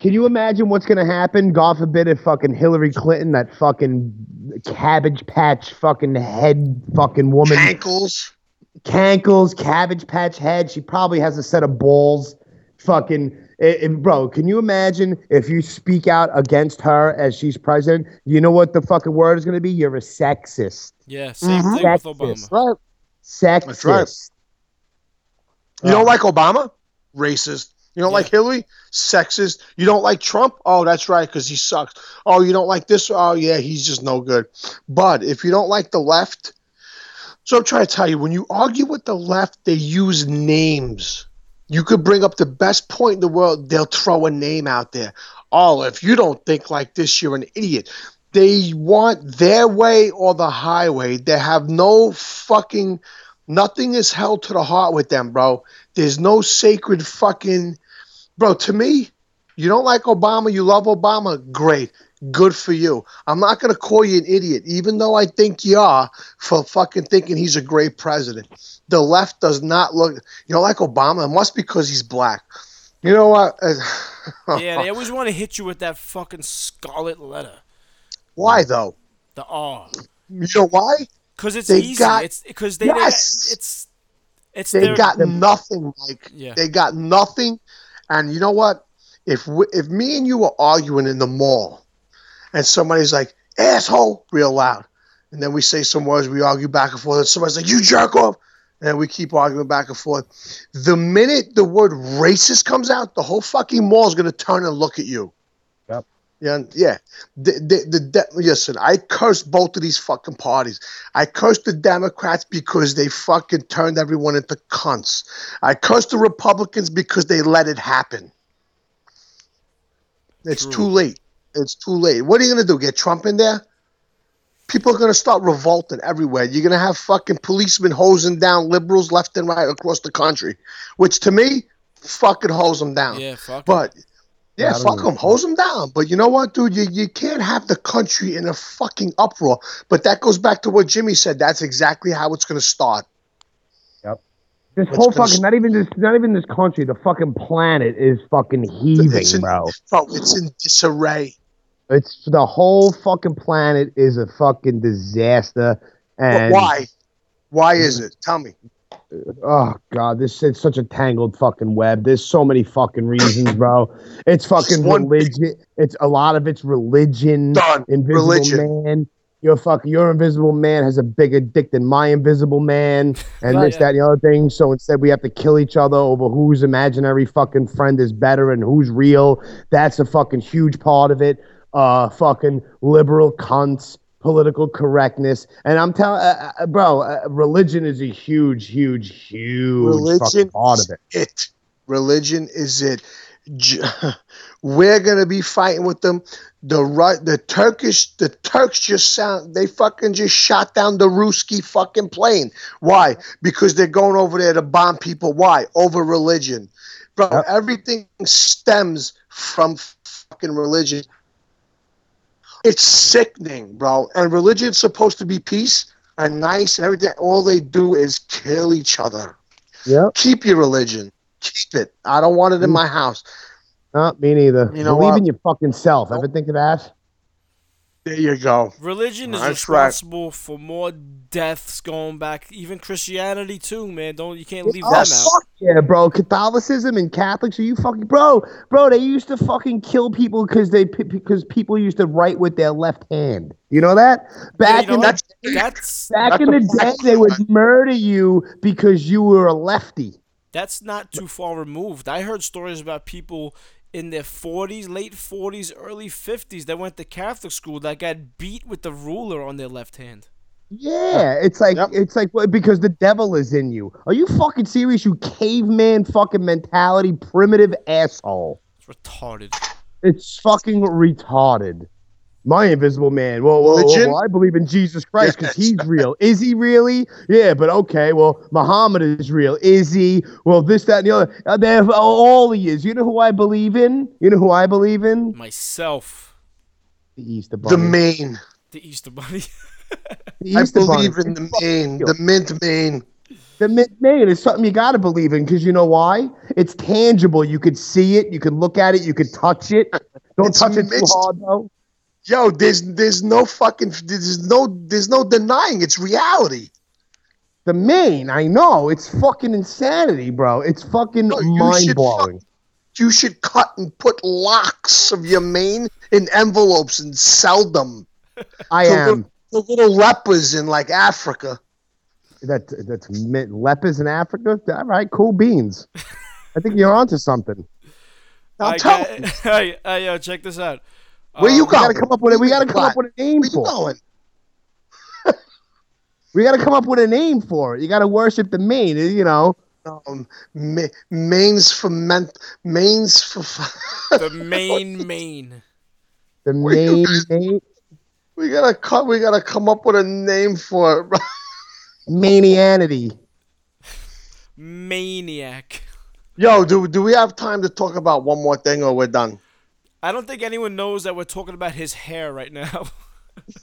Can you imagine what's gonna happen? God forbid if fucking Hillary Clinton, that fucking cabbage patch fucking head fucking woman, Ankles. cankles, cabbage patch head. She probably has a set of balls. Fucking, eh, eh, bro, can you imagine if you speak out against her as she's president? You know what the fucking word is gonna be? You're a sexist. yeah, same Mhm. thing with Sexist. Obama. Right. Sexist. right. You don't like Obama? Racist. You don't Yeah. like Hillary? Sexist. You don't like Trump? Oh, that's right, because he sucks. Oh, you don't like this? Oh, yeah, he's just no good. But if you don't like the left, so I'm trying to tell you, when you argue with the left, they use names. You could bring up the best point in the world, they'll throw a name out there. Oh, if you don't think like this, you're an idiot. They want their way or the highway. They have no fucking nothing is held to the heart with them, bro. There's no sacred fucking bro. To me, you don't like Obama, you love Obama, great. Good for you. I'm not gonna call you an idiot, even though I think you are for fucking thinking he's a great president. The left does not look you don't like Obama, it must be because he's black. You know what? Yeah, they always want to hit you with that fucking scarlet letter, Why though? the R, You know why? Because it's They easy. got- it's because they, Yes! they it's it's They their, got mm. nothing, Mike. Yeah. They got nothing. And you know what? If we, if me and you were arguing in the mall, and somebody's like asshole real loud, and then we say some words, we argue back and forth, and somebody's like you jerk off, and we keep arguing back and forth. The minute the word racist comes out, the whole fucking mall is gonna turn and look at you. Yeah, yeah. The, the, the, de- listen, I cursed both of these fucking parties. I cursed the Democrats because they fucking turned everyone into cunts. I cursed the Republicans because they let it happen. It's True. too late. It's too late. What are you gonna do? Get Trump in there? People are gonna start revolting everywhere. You're gonna have fucking policemen hosing down liberals left and right across the country, which to me, fucking hose them down. yeah, fuck. But Yeah, yeah, I fuck them, hose them down. But you know what, dude? You you can't have the country in a fucking uproar. But that goes back to what Jimmy said. That's exactly how it's gonna start. Yep. This It's whole gonna fucking not even this not even this country, the fucking planet is fucking heaving, It's in, bro. bro, it's in disarray. It's the whole fucking planet is a fucking disaster. But And why? Why is mm. it? Tell me. Oh god, this it's such a tangled fucking web. There's so many fucking reasons, bro. It's fucking one big- religion. It's a lot of it's religion. Done. Invisible Religion. man. Your fucking your invisible man has a bigger dick than my invisible man, and Right, this, yeah. that, and the other thing. So instead, we have to kill each other over whose imaginary fucking friend is better and who's real. That's a fucking huge part of it. Uh, fucking liberal cunts, political correctness, and I'm telling, uh, uh, bro, uh, religion is a huge, huge, huge fucking Religion part of it. it. Religion is it. We're gonna be fighting with them. The right, the Turkish, the Turks just sound. They fucking just shot down the Ruski fucking plane. Why? Because they're going over there to bomb people. Why? Over religion, bro. Yep. Everything stems from fucking religion. It's sickening, bro. And religion's supposed to be peace and nice and everything. All they do is kill each other Yeah. keep your religion. Keep it. I don't want it Mm. in my house. Not me neither. You know Believe what? in your fucking self. Ever think of that? There you go. Religion is That's right. responsible for more deaths going back, even Christianity too, man. Don't you can't leave Oh, them out. fuck yeah, bro. Catholicism and Catholics, are you fucking bro? Bro, they used to fucking kill people because they because people used to write with their left hand. You know that? Back you know in what? the That's back That's in the day, they would murder you because you were a lefty. that's not too far removed. I heard stories about people in their 40s, late 40s, early 50s that went to Catholic school that got beat with the ruler on their left hand. Yeah, it's like Yep. it's like because the devil is in you. Are you fucking serious? You caveman fucking mentality, primitive asshole. It's retarded. It's fucking retarded. My invisible man. Well, well, well, I believe in Jesus Christ because Yes. he's real. Is he really? Yeah, but okay. Well, Muhammad is real. Is he? Well, this, that, and the other. Uh, they're- all he is. You know who I believe in? You know who I believe in? Myself, The Easter Bunny. The main. the Easter Bunny. The I believe Bunny. in the main. The mint mane. The mint mane is something you got to believe in because you know why? It's tangible. You could see it. You could look at it. You could touch it. Don't It's touch it too hard though. Yo, there's there's no fucking there's no there's no denying it's reality. The main, I know. It's fucking insanity, bro. It's fucking No, mind should blowing. You should cut and put locks of your mane in envelopes and sell them I to am. the little lepers in like Africa. That that's lepers in Africa. All right, cool beans. I think you're onto something. I'm I telling got- hey, hey, yo, check this out. Where you Um, We gotta come up with it. We gotta come up with a name you for. it. going? We gotta come up with a name for it. You gotta worship the main. You know. Um, ma- mains for men, mains for. the main main. The Where you main, main we gotta cut. We gotta come up with a name for it. manianity. Maniac. Yo, do do we have time to talk about one more thing, or we're done? I don't think anyone knows that we're talking about his hair right now.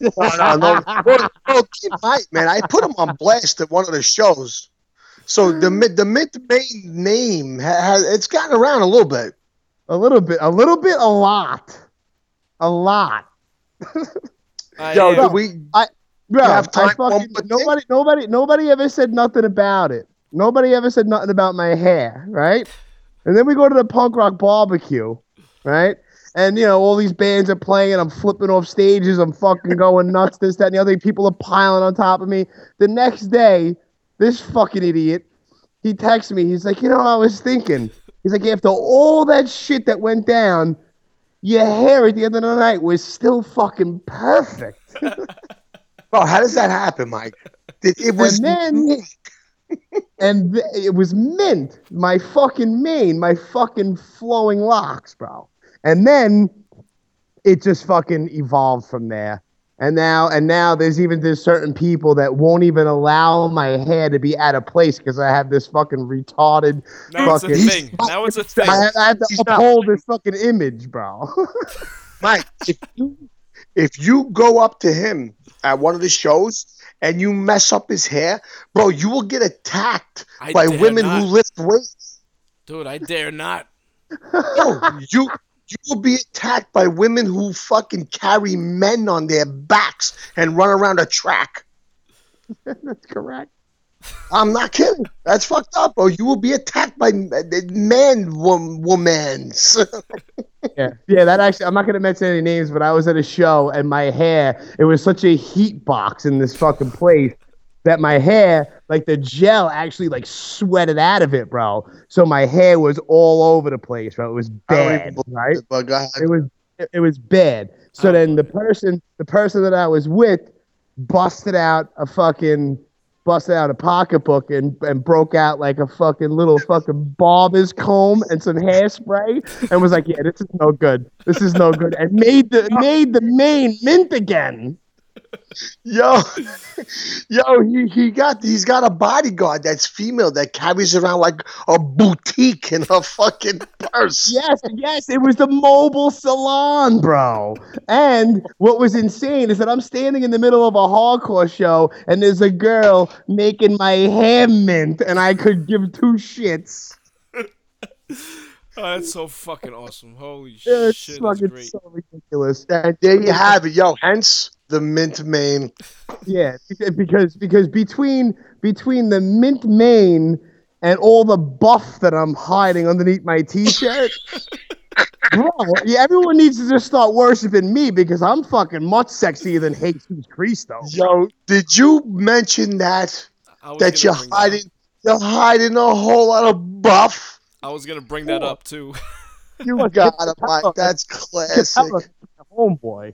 No, no, no. no, no keep right, man. I put him on blast at one of the shows. So the mi- the mid main name has it's gotten around a little bit. A little bit. A little bit. A lot. A lot. I, Yo, uh, do we? Bro, have time I fucking, more thing? nobody, nobody, nobody ever said nothing about it. Nobody ever said nothing about my hair, right? And then we go to the punk rock barbecue, right? And you know, all these bands are playing, I'm flipping off stages, I'm fucking going nuts, this, that, and the other. People are piling on top of me. The next day, this fucking idiot, he texts me. He's like, you know, I was thinking. He's like, after all that shit that went down, your hair at the end of the night was still fucking perfect. Oh, how does that happen, Mike? It, it was And then- and th- it was mint. My fucking mane, my fucking flowing locks, bro. And then it just fucking evolved from there. And now, and now, there's even there's certain people that won't even allow my hair to be out of place because I have this fucking retarded. now it's a thing. Now it's a thing. I, I have to He's uphold this fucking image, bro. Mike, if you if you go up to him at one of the shows and you mess up his hair, bro, you will get attacked I by women not. who lift weights. Dude, I dare not. Yo, you you will be attacked by women who fucking carry men on their backs and run around a track. That's correct. I'm not kidding. That's fucked up, bro. You will be attacked by men, uh, wom- womans. Yeah, yeah. That actually, I'm not gonna mention any names, but I was at a show and my hair, it was such a heat box in this fucking place that my hair, like the gel, actually like sweated out of it, bro. So my hair was all over the place, bro. It was I don't even bad, right? it, but go ahead. It was, it, it was bad. So I then the person, the person that I was with, busted out a fucking busted out a pocketbook and, and broke out like a fucking little fucking barber's comb and some hairspray and was like, "Yeah, this is no good. This is no good." And made the made the mane mint again. Yo, yo, he, he got he's got a bodyguard that's female that carries around like a boutique in her fucking purse. Yes, yes, it was the mobile salon, bro. And what was insane is that I'm standing in the middle of a hardcore show and there's a girl making my hair mint and I could give two shits. Oh, that's so fucking awesome. Holy It's shit, that's fucking great. so ridiculous. And there you have it, yo. Hence the mint mane. Yeah, because because between between the mint mane and all the buff that I'm hiding underneath my t-shirt, bro, yeah, everyone needs to just start worshiping me because I'm fucking much sexier than Jesus Cristo. Yo, did you mention that that you're bring that hiding you're hiding a whole lot of buff? I was gonna bring that up too. You got it's it, Mike. That's classic. Capella, homeboy.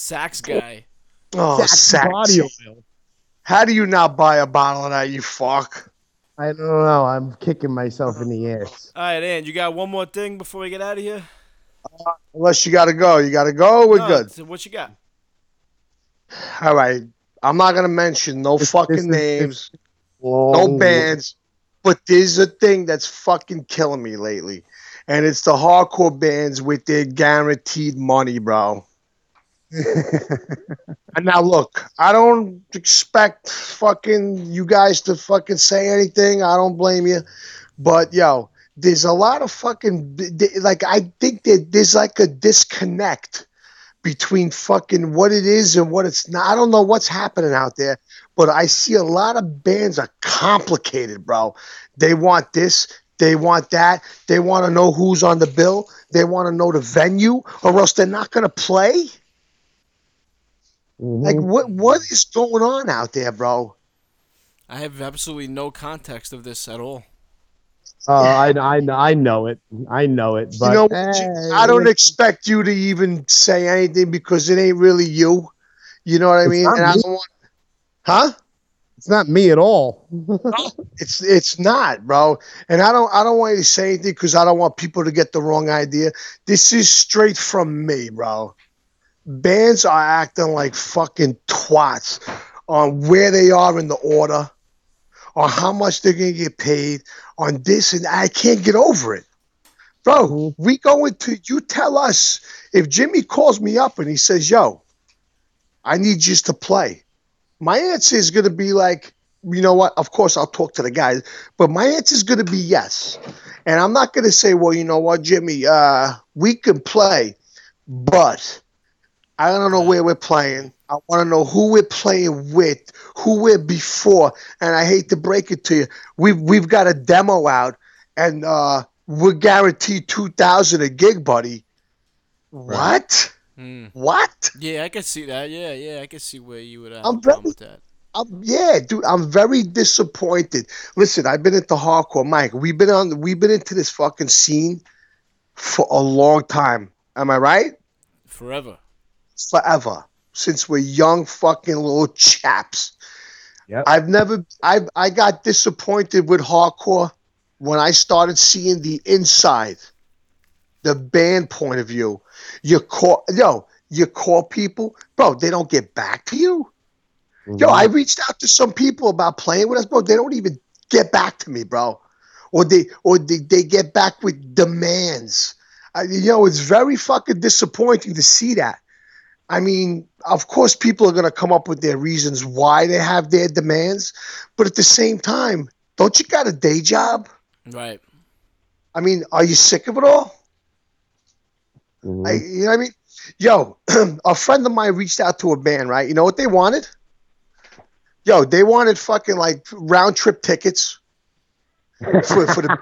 Sax guy. Oh, Saxy sax. body oil. How do you not buy a bottle of that, you fuck? I don't know. I'm kicking myself in the ass. All right, and you got one more thing before we get out of here? Uh, unless you gotta go. You gotta go, we're No, good. so what you got? All right. I'm not gonna mention no This- fucking this is- names, no bands, but there's a thing that's fucking killing me lately. And it's the hardcore bands with their guaranteed money, bro. And now look, I don't expect fucking you guys to fucking say anything. I don't blame you. But yo, there's a lot of fucking like I think that there's like a disconnect between fucking what it is and what it's not. I don't know what's happening out there, but I see a lot of bands are complicated, bro. They want this, they want that, they want to know who's on the bill, they want to know the venue, or else they're not gonna play. Like Mhm. what what is going on out there, bro? I have absolutely no context of this at all. Uh, I, I, I know it. I know it. But you know, I don't expect you to even say anything because it ain't really you. You know what I mean? not And I don't want, huh? It's not me at all. It's it's not, bro. And I don't I don't want you to say anything because I don't want people to get the wrong idea. This is straight from me, bro. Bands are acting like fucking twats on where they are in the order, on how much they're gonna get paid, on this and I can't get over it. Bro, Mhm. we go into you tell us if Jimmy calls me up and he says, Yo, I need you to play. My answer is gonna be like, you know what? Of course I'll talk to the guys, but my answer is gonna be yes. And I'm not gonna say, well, you know what, Jimmy, uh, we can play, but I don't know where we're playing. I want to know who we're playing with, who we're before, and I hate to break it to you, we've we've got a demo out, and uh, we're guaranteed two thousand a gig, buddy. What? Hmm. What? Yeah, I can see that. Yeah, yeah, I can see where you would have I'm very- with that. I'm, yeah, dude, I'm very disappointed. Listen, I've been into hardcore, Mike. We've been on, we've been into this fucking scene for a long time. Am I right? Forever. Forever since we're young fucking little chaps. Yep. I've never, I I got disappointed with hardcore when I started seeing the inside, the band point of view. You call, yo, you call people, bro. They don't get back to you. Mm-hmm. Yo, I reached out to some people about playing with us, bro. They don't even get back to me, bro. Or they or they, they get back with demands. I, you know, it's very fucking disappointing to see that. I mean, of course, people are gonna come up with their reasons why they have their demands, but at the same time, don't you got a day job? Right. I mean, are you sick of it all? Mhm. I, you know what I mean? Yo, a friend of mine reached out to a band, right? You know what they wanted? Yo, they wanted fucking like round trip tickets for, for the.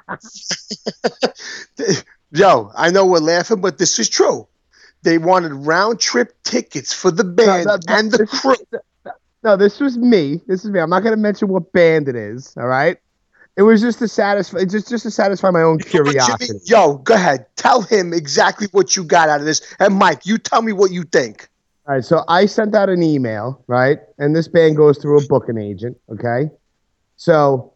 Yo, I know we're laughing, but this is true. They wanted round trip tickets for the band no, no, and the this- crew. No, this was me. This is me. I'm not gonna mention what band it is. All right. It was just to satisfy, just just to satisfy my own Jimmy? curiosity. Yo, go ahead. Tell him exactly what you got out of this. And Mike, you tell me what you think. All right, so I sent out an email, right? And this band goes through a booking agent, okay? So,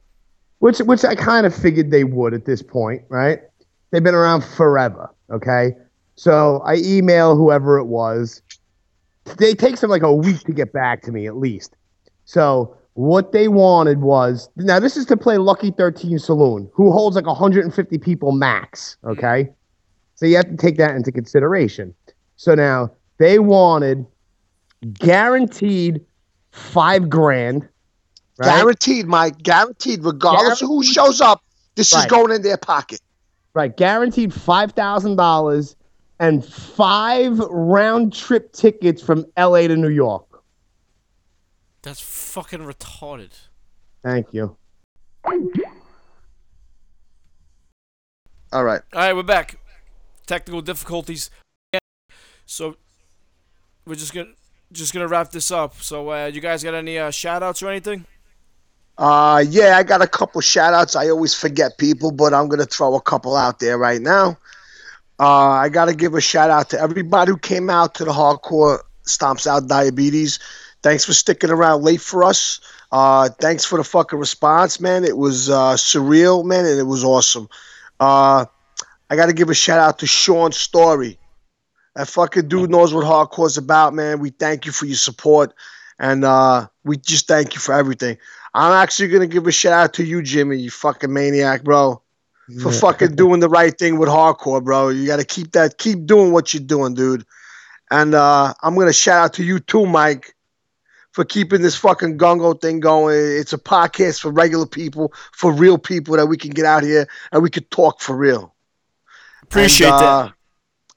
which which I kind of figured they would at this point, right? They've been around forever, okay? So I email whoever it was. They takes them like a week to get back to me at least. So what they wanted was now this is to play Lucky 13 Saloon, who holds like 150 people max, okay? So you have to take that into consideration. So now they wanted guaranteed five grand. Right? Guaranteed, Mike. Guaranteed, regardless of who shows up, this is going in their pocket. Right, guaranteed five thousand dollars and five round trip tickets from LA to New York. That's fucking retarded. Thank you. All right. All right, we're back. Technical difficulties. So we're just gonna just gonna wrap this up. So, uh, you guys got any uh, shout outs or anything? Uh, yeah, I got a couple shout outs. I always forget people, but I'm going to throw a couple out there right now. Uh, I got to give a shout out to everybody who came out to the hardcore Stomps Out Diabetes. Thanks for sticking around late for us. Uh, thanks for the fucking response, man. It was uh, surreal, man, and it was awesome. Uh, I got to give a shout out to Sean Story. That fucking dude knows what hardcore's about, man. We thank you for your support, and uh, we just thank you for everything. I'm actually gonna give a shout out to you, Jimmy, you fucking maniac, bro, for fucking doing the right thing with hardcore, bro. You got to keep that, keep doing what you're doing, dude. And uh, I'm gonna shout out to you too, Mike, for keeping this fucking gungo thing going. It's a podcast for regular people, for real people that we can get out here and we could talk for real. Appreciate And, that. uh,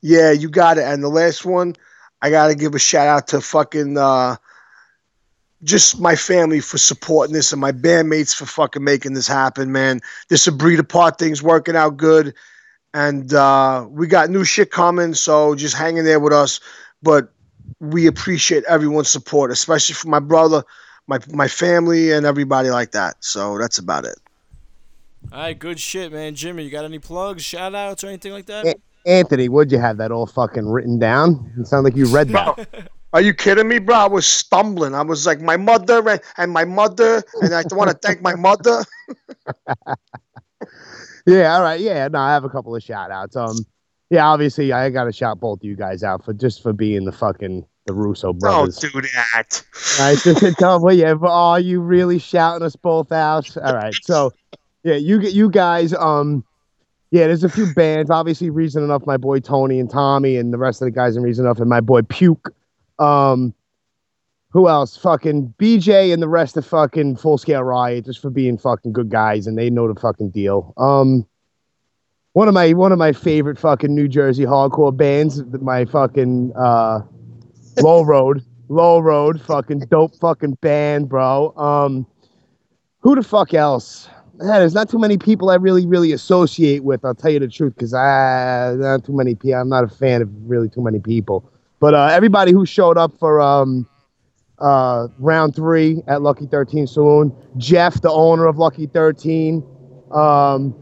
Yeah, you got it. And the last one, I got to give a shout out to fucking uh, just my family for supporting this and my bandmates for fucking making this happen, man. This a breed apart thing's working out good. And uh, we got new shit coming, so just hang in there with us. But we appreciate everyone's support, especially for my brother, my my family, and everybody like that. So that's about it. All right, good shit, man. Jimmy, you got any plugs, shout outs, or anything like that? Yeah. Anthony, would you have that all fucking written down? It sounded like you read that. Are you kidding me, bro? I was stumbling. I was like, my mother and, and my mother, and I want to thank my mother. yeah, all right. Yeah, no, I have a couple of shout outs. Um, yeah, obviously, I got to shout both of you guys out for just for being the fucking the Russo brothers. Don't do that. I just tell them, well, yeah, but are you really shouting us both out? All right, so yeah, you get you guys. Um, yeah, there's a few bands. Obviously, Reason Enough, my boy Tony and Tommy, and the rest of the guys in Reason Enough, and my boy Puke. Um, who else? Fucking BJ and the rest of fucking Full Scale Riot, just for being fucking good guys, and they know the fucking deal. Um, one of my one of my favorite fucking New Jersey hardcore bands, my fucking uh, Low Road. Low Road, fucking dope fucking band, bro. Um, who the fuck else? Yeah, there's not too many people I really, really associate with. I'll tell you the truth, because I not too many people. I'm not a fan of really too many people. But uh, everybody who showed up for um, uh, round three at Lucky 13 Saloon, Jeff, the owner of Lucky 13, um,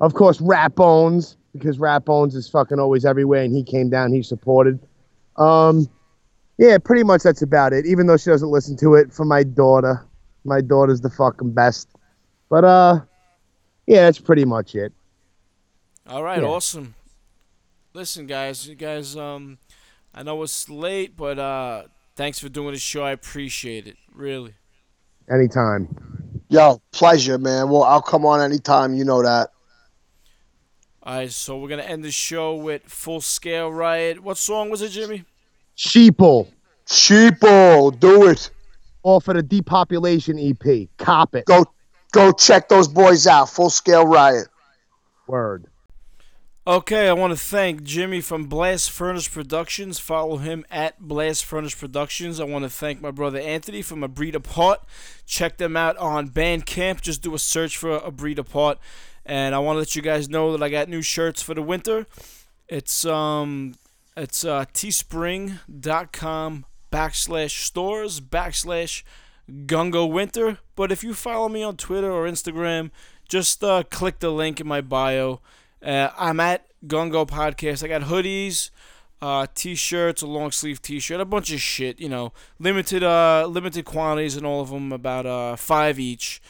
of course, Rat Bones, because Rat Bones is fucking always everywhere, and he came down, he supported. Um, yeah, pretty much that's about it. Even though she doesn't listen to it, for my daughter, my daughter's the fucking best. But uh, yeah, that's pretty much it. All right, Yeah. awesome. Listen, guys, you guys, um, I know it's late, but uh, thanks for doing the show. I appreciate it, really. Anytime. Yo, pleasure, man. Well, I'll come on anytime. You know that. All right, so we're gonna end the show with Full Scale Riot. What song was it, Jimmy? Sheeple, Sheeple, do it. off of the Depopulation EP. Cop it. Go, go check those boys out. Full scale riot. Word. Okay, I want to thank Jimmy from Blast Furnace Productions. Follow him at Blast Furnace Productions. I want to thank my brother Anthony from A Breed Apart. Check them out on Bandcamp. Just do a search for A Breed Apart. And I want to let you guys know that I got new shirts for the winter. It's um, it's uh, teespring.com backslash stores backslash Gungo Winter. But if you follow me on Twitter or Instagram, just uh, click the link in my bio. Uh, I'm at Gungo Podcast. I got hoodies, uh, t-shirts, a long sleeve t-shirt, a bunch of shit. You know, limited uh, limited quantities and all of them, about uh, five each.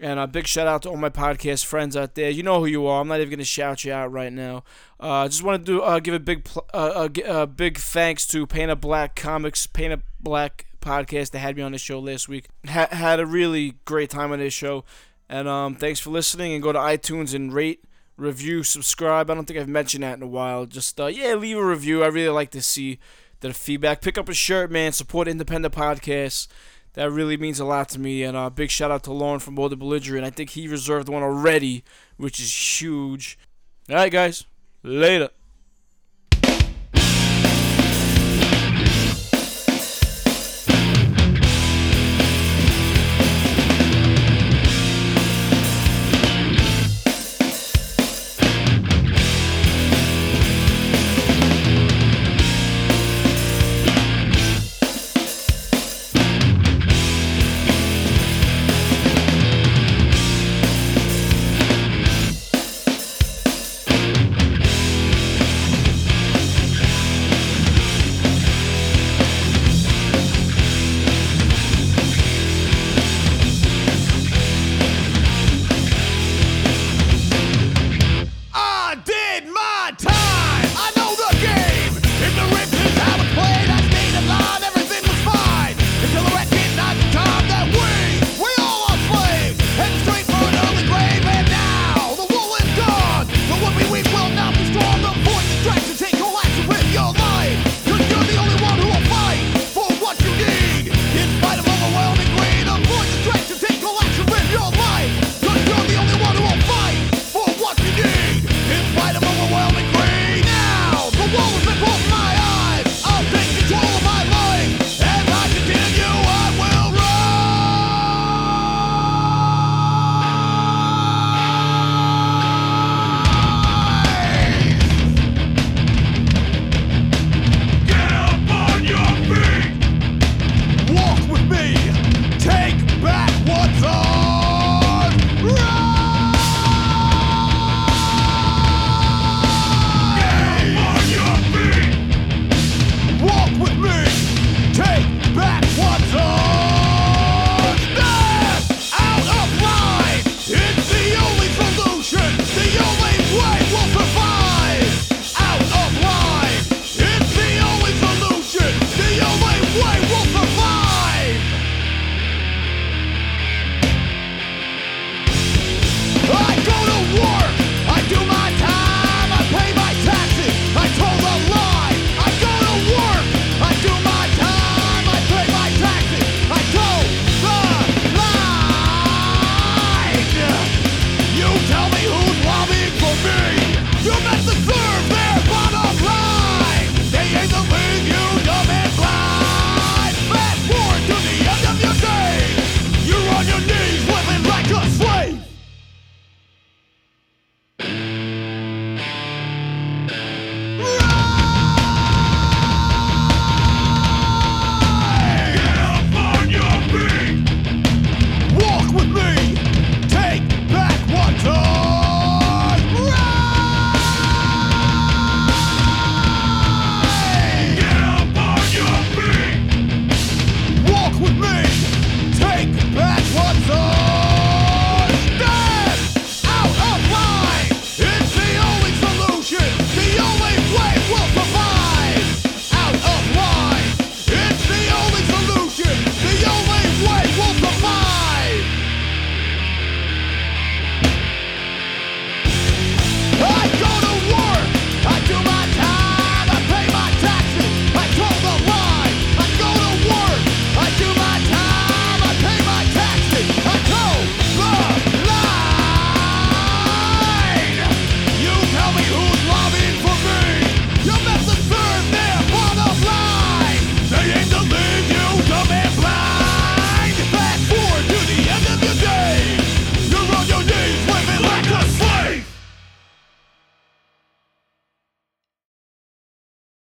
And a big shout out to all my podcast friends out there. You know who you are. I'm not even gonna shout you out right now. Uh, just want to do uh, give a big pl- uh, uh, gi- uh, big thanks to Paint Up Black Comics, Paint Up Black podcast. They had me on the show last week. Ha- had a really great time on this show. And um, thanks for listening. And go to iTunes and rate, review, subscribe. I don't think I've mentioned that in a while. Just uh, yeah, leave a review. I really like to see the feedback. Pick up a shirt, man. Support independent podcasts. That really means a lot to me. And uh, big shout out to Lauren from Boulder Belligerent. I think he reserved one already, which is huge. All right, guys. Later.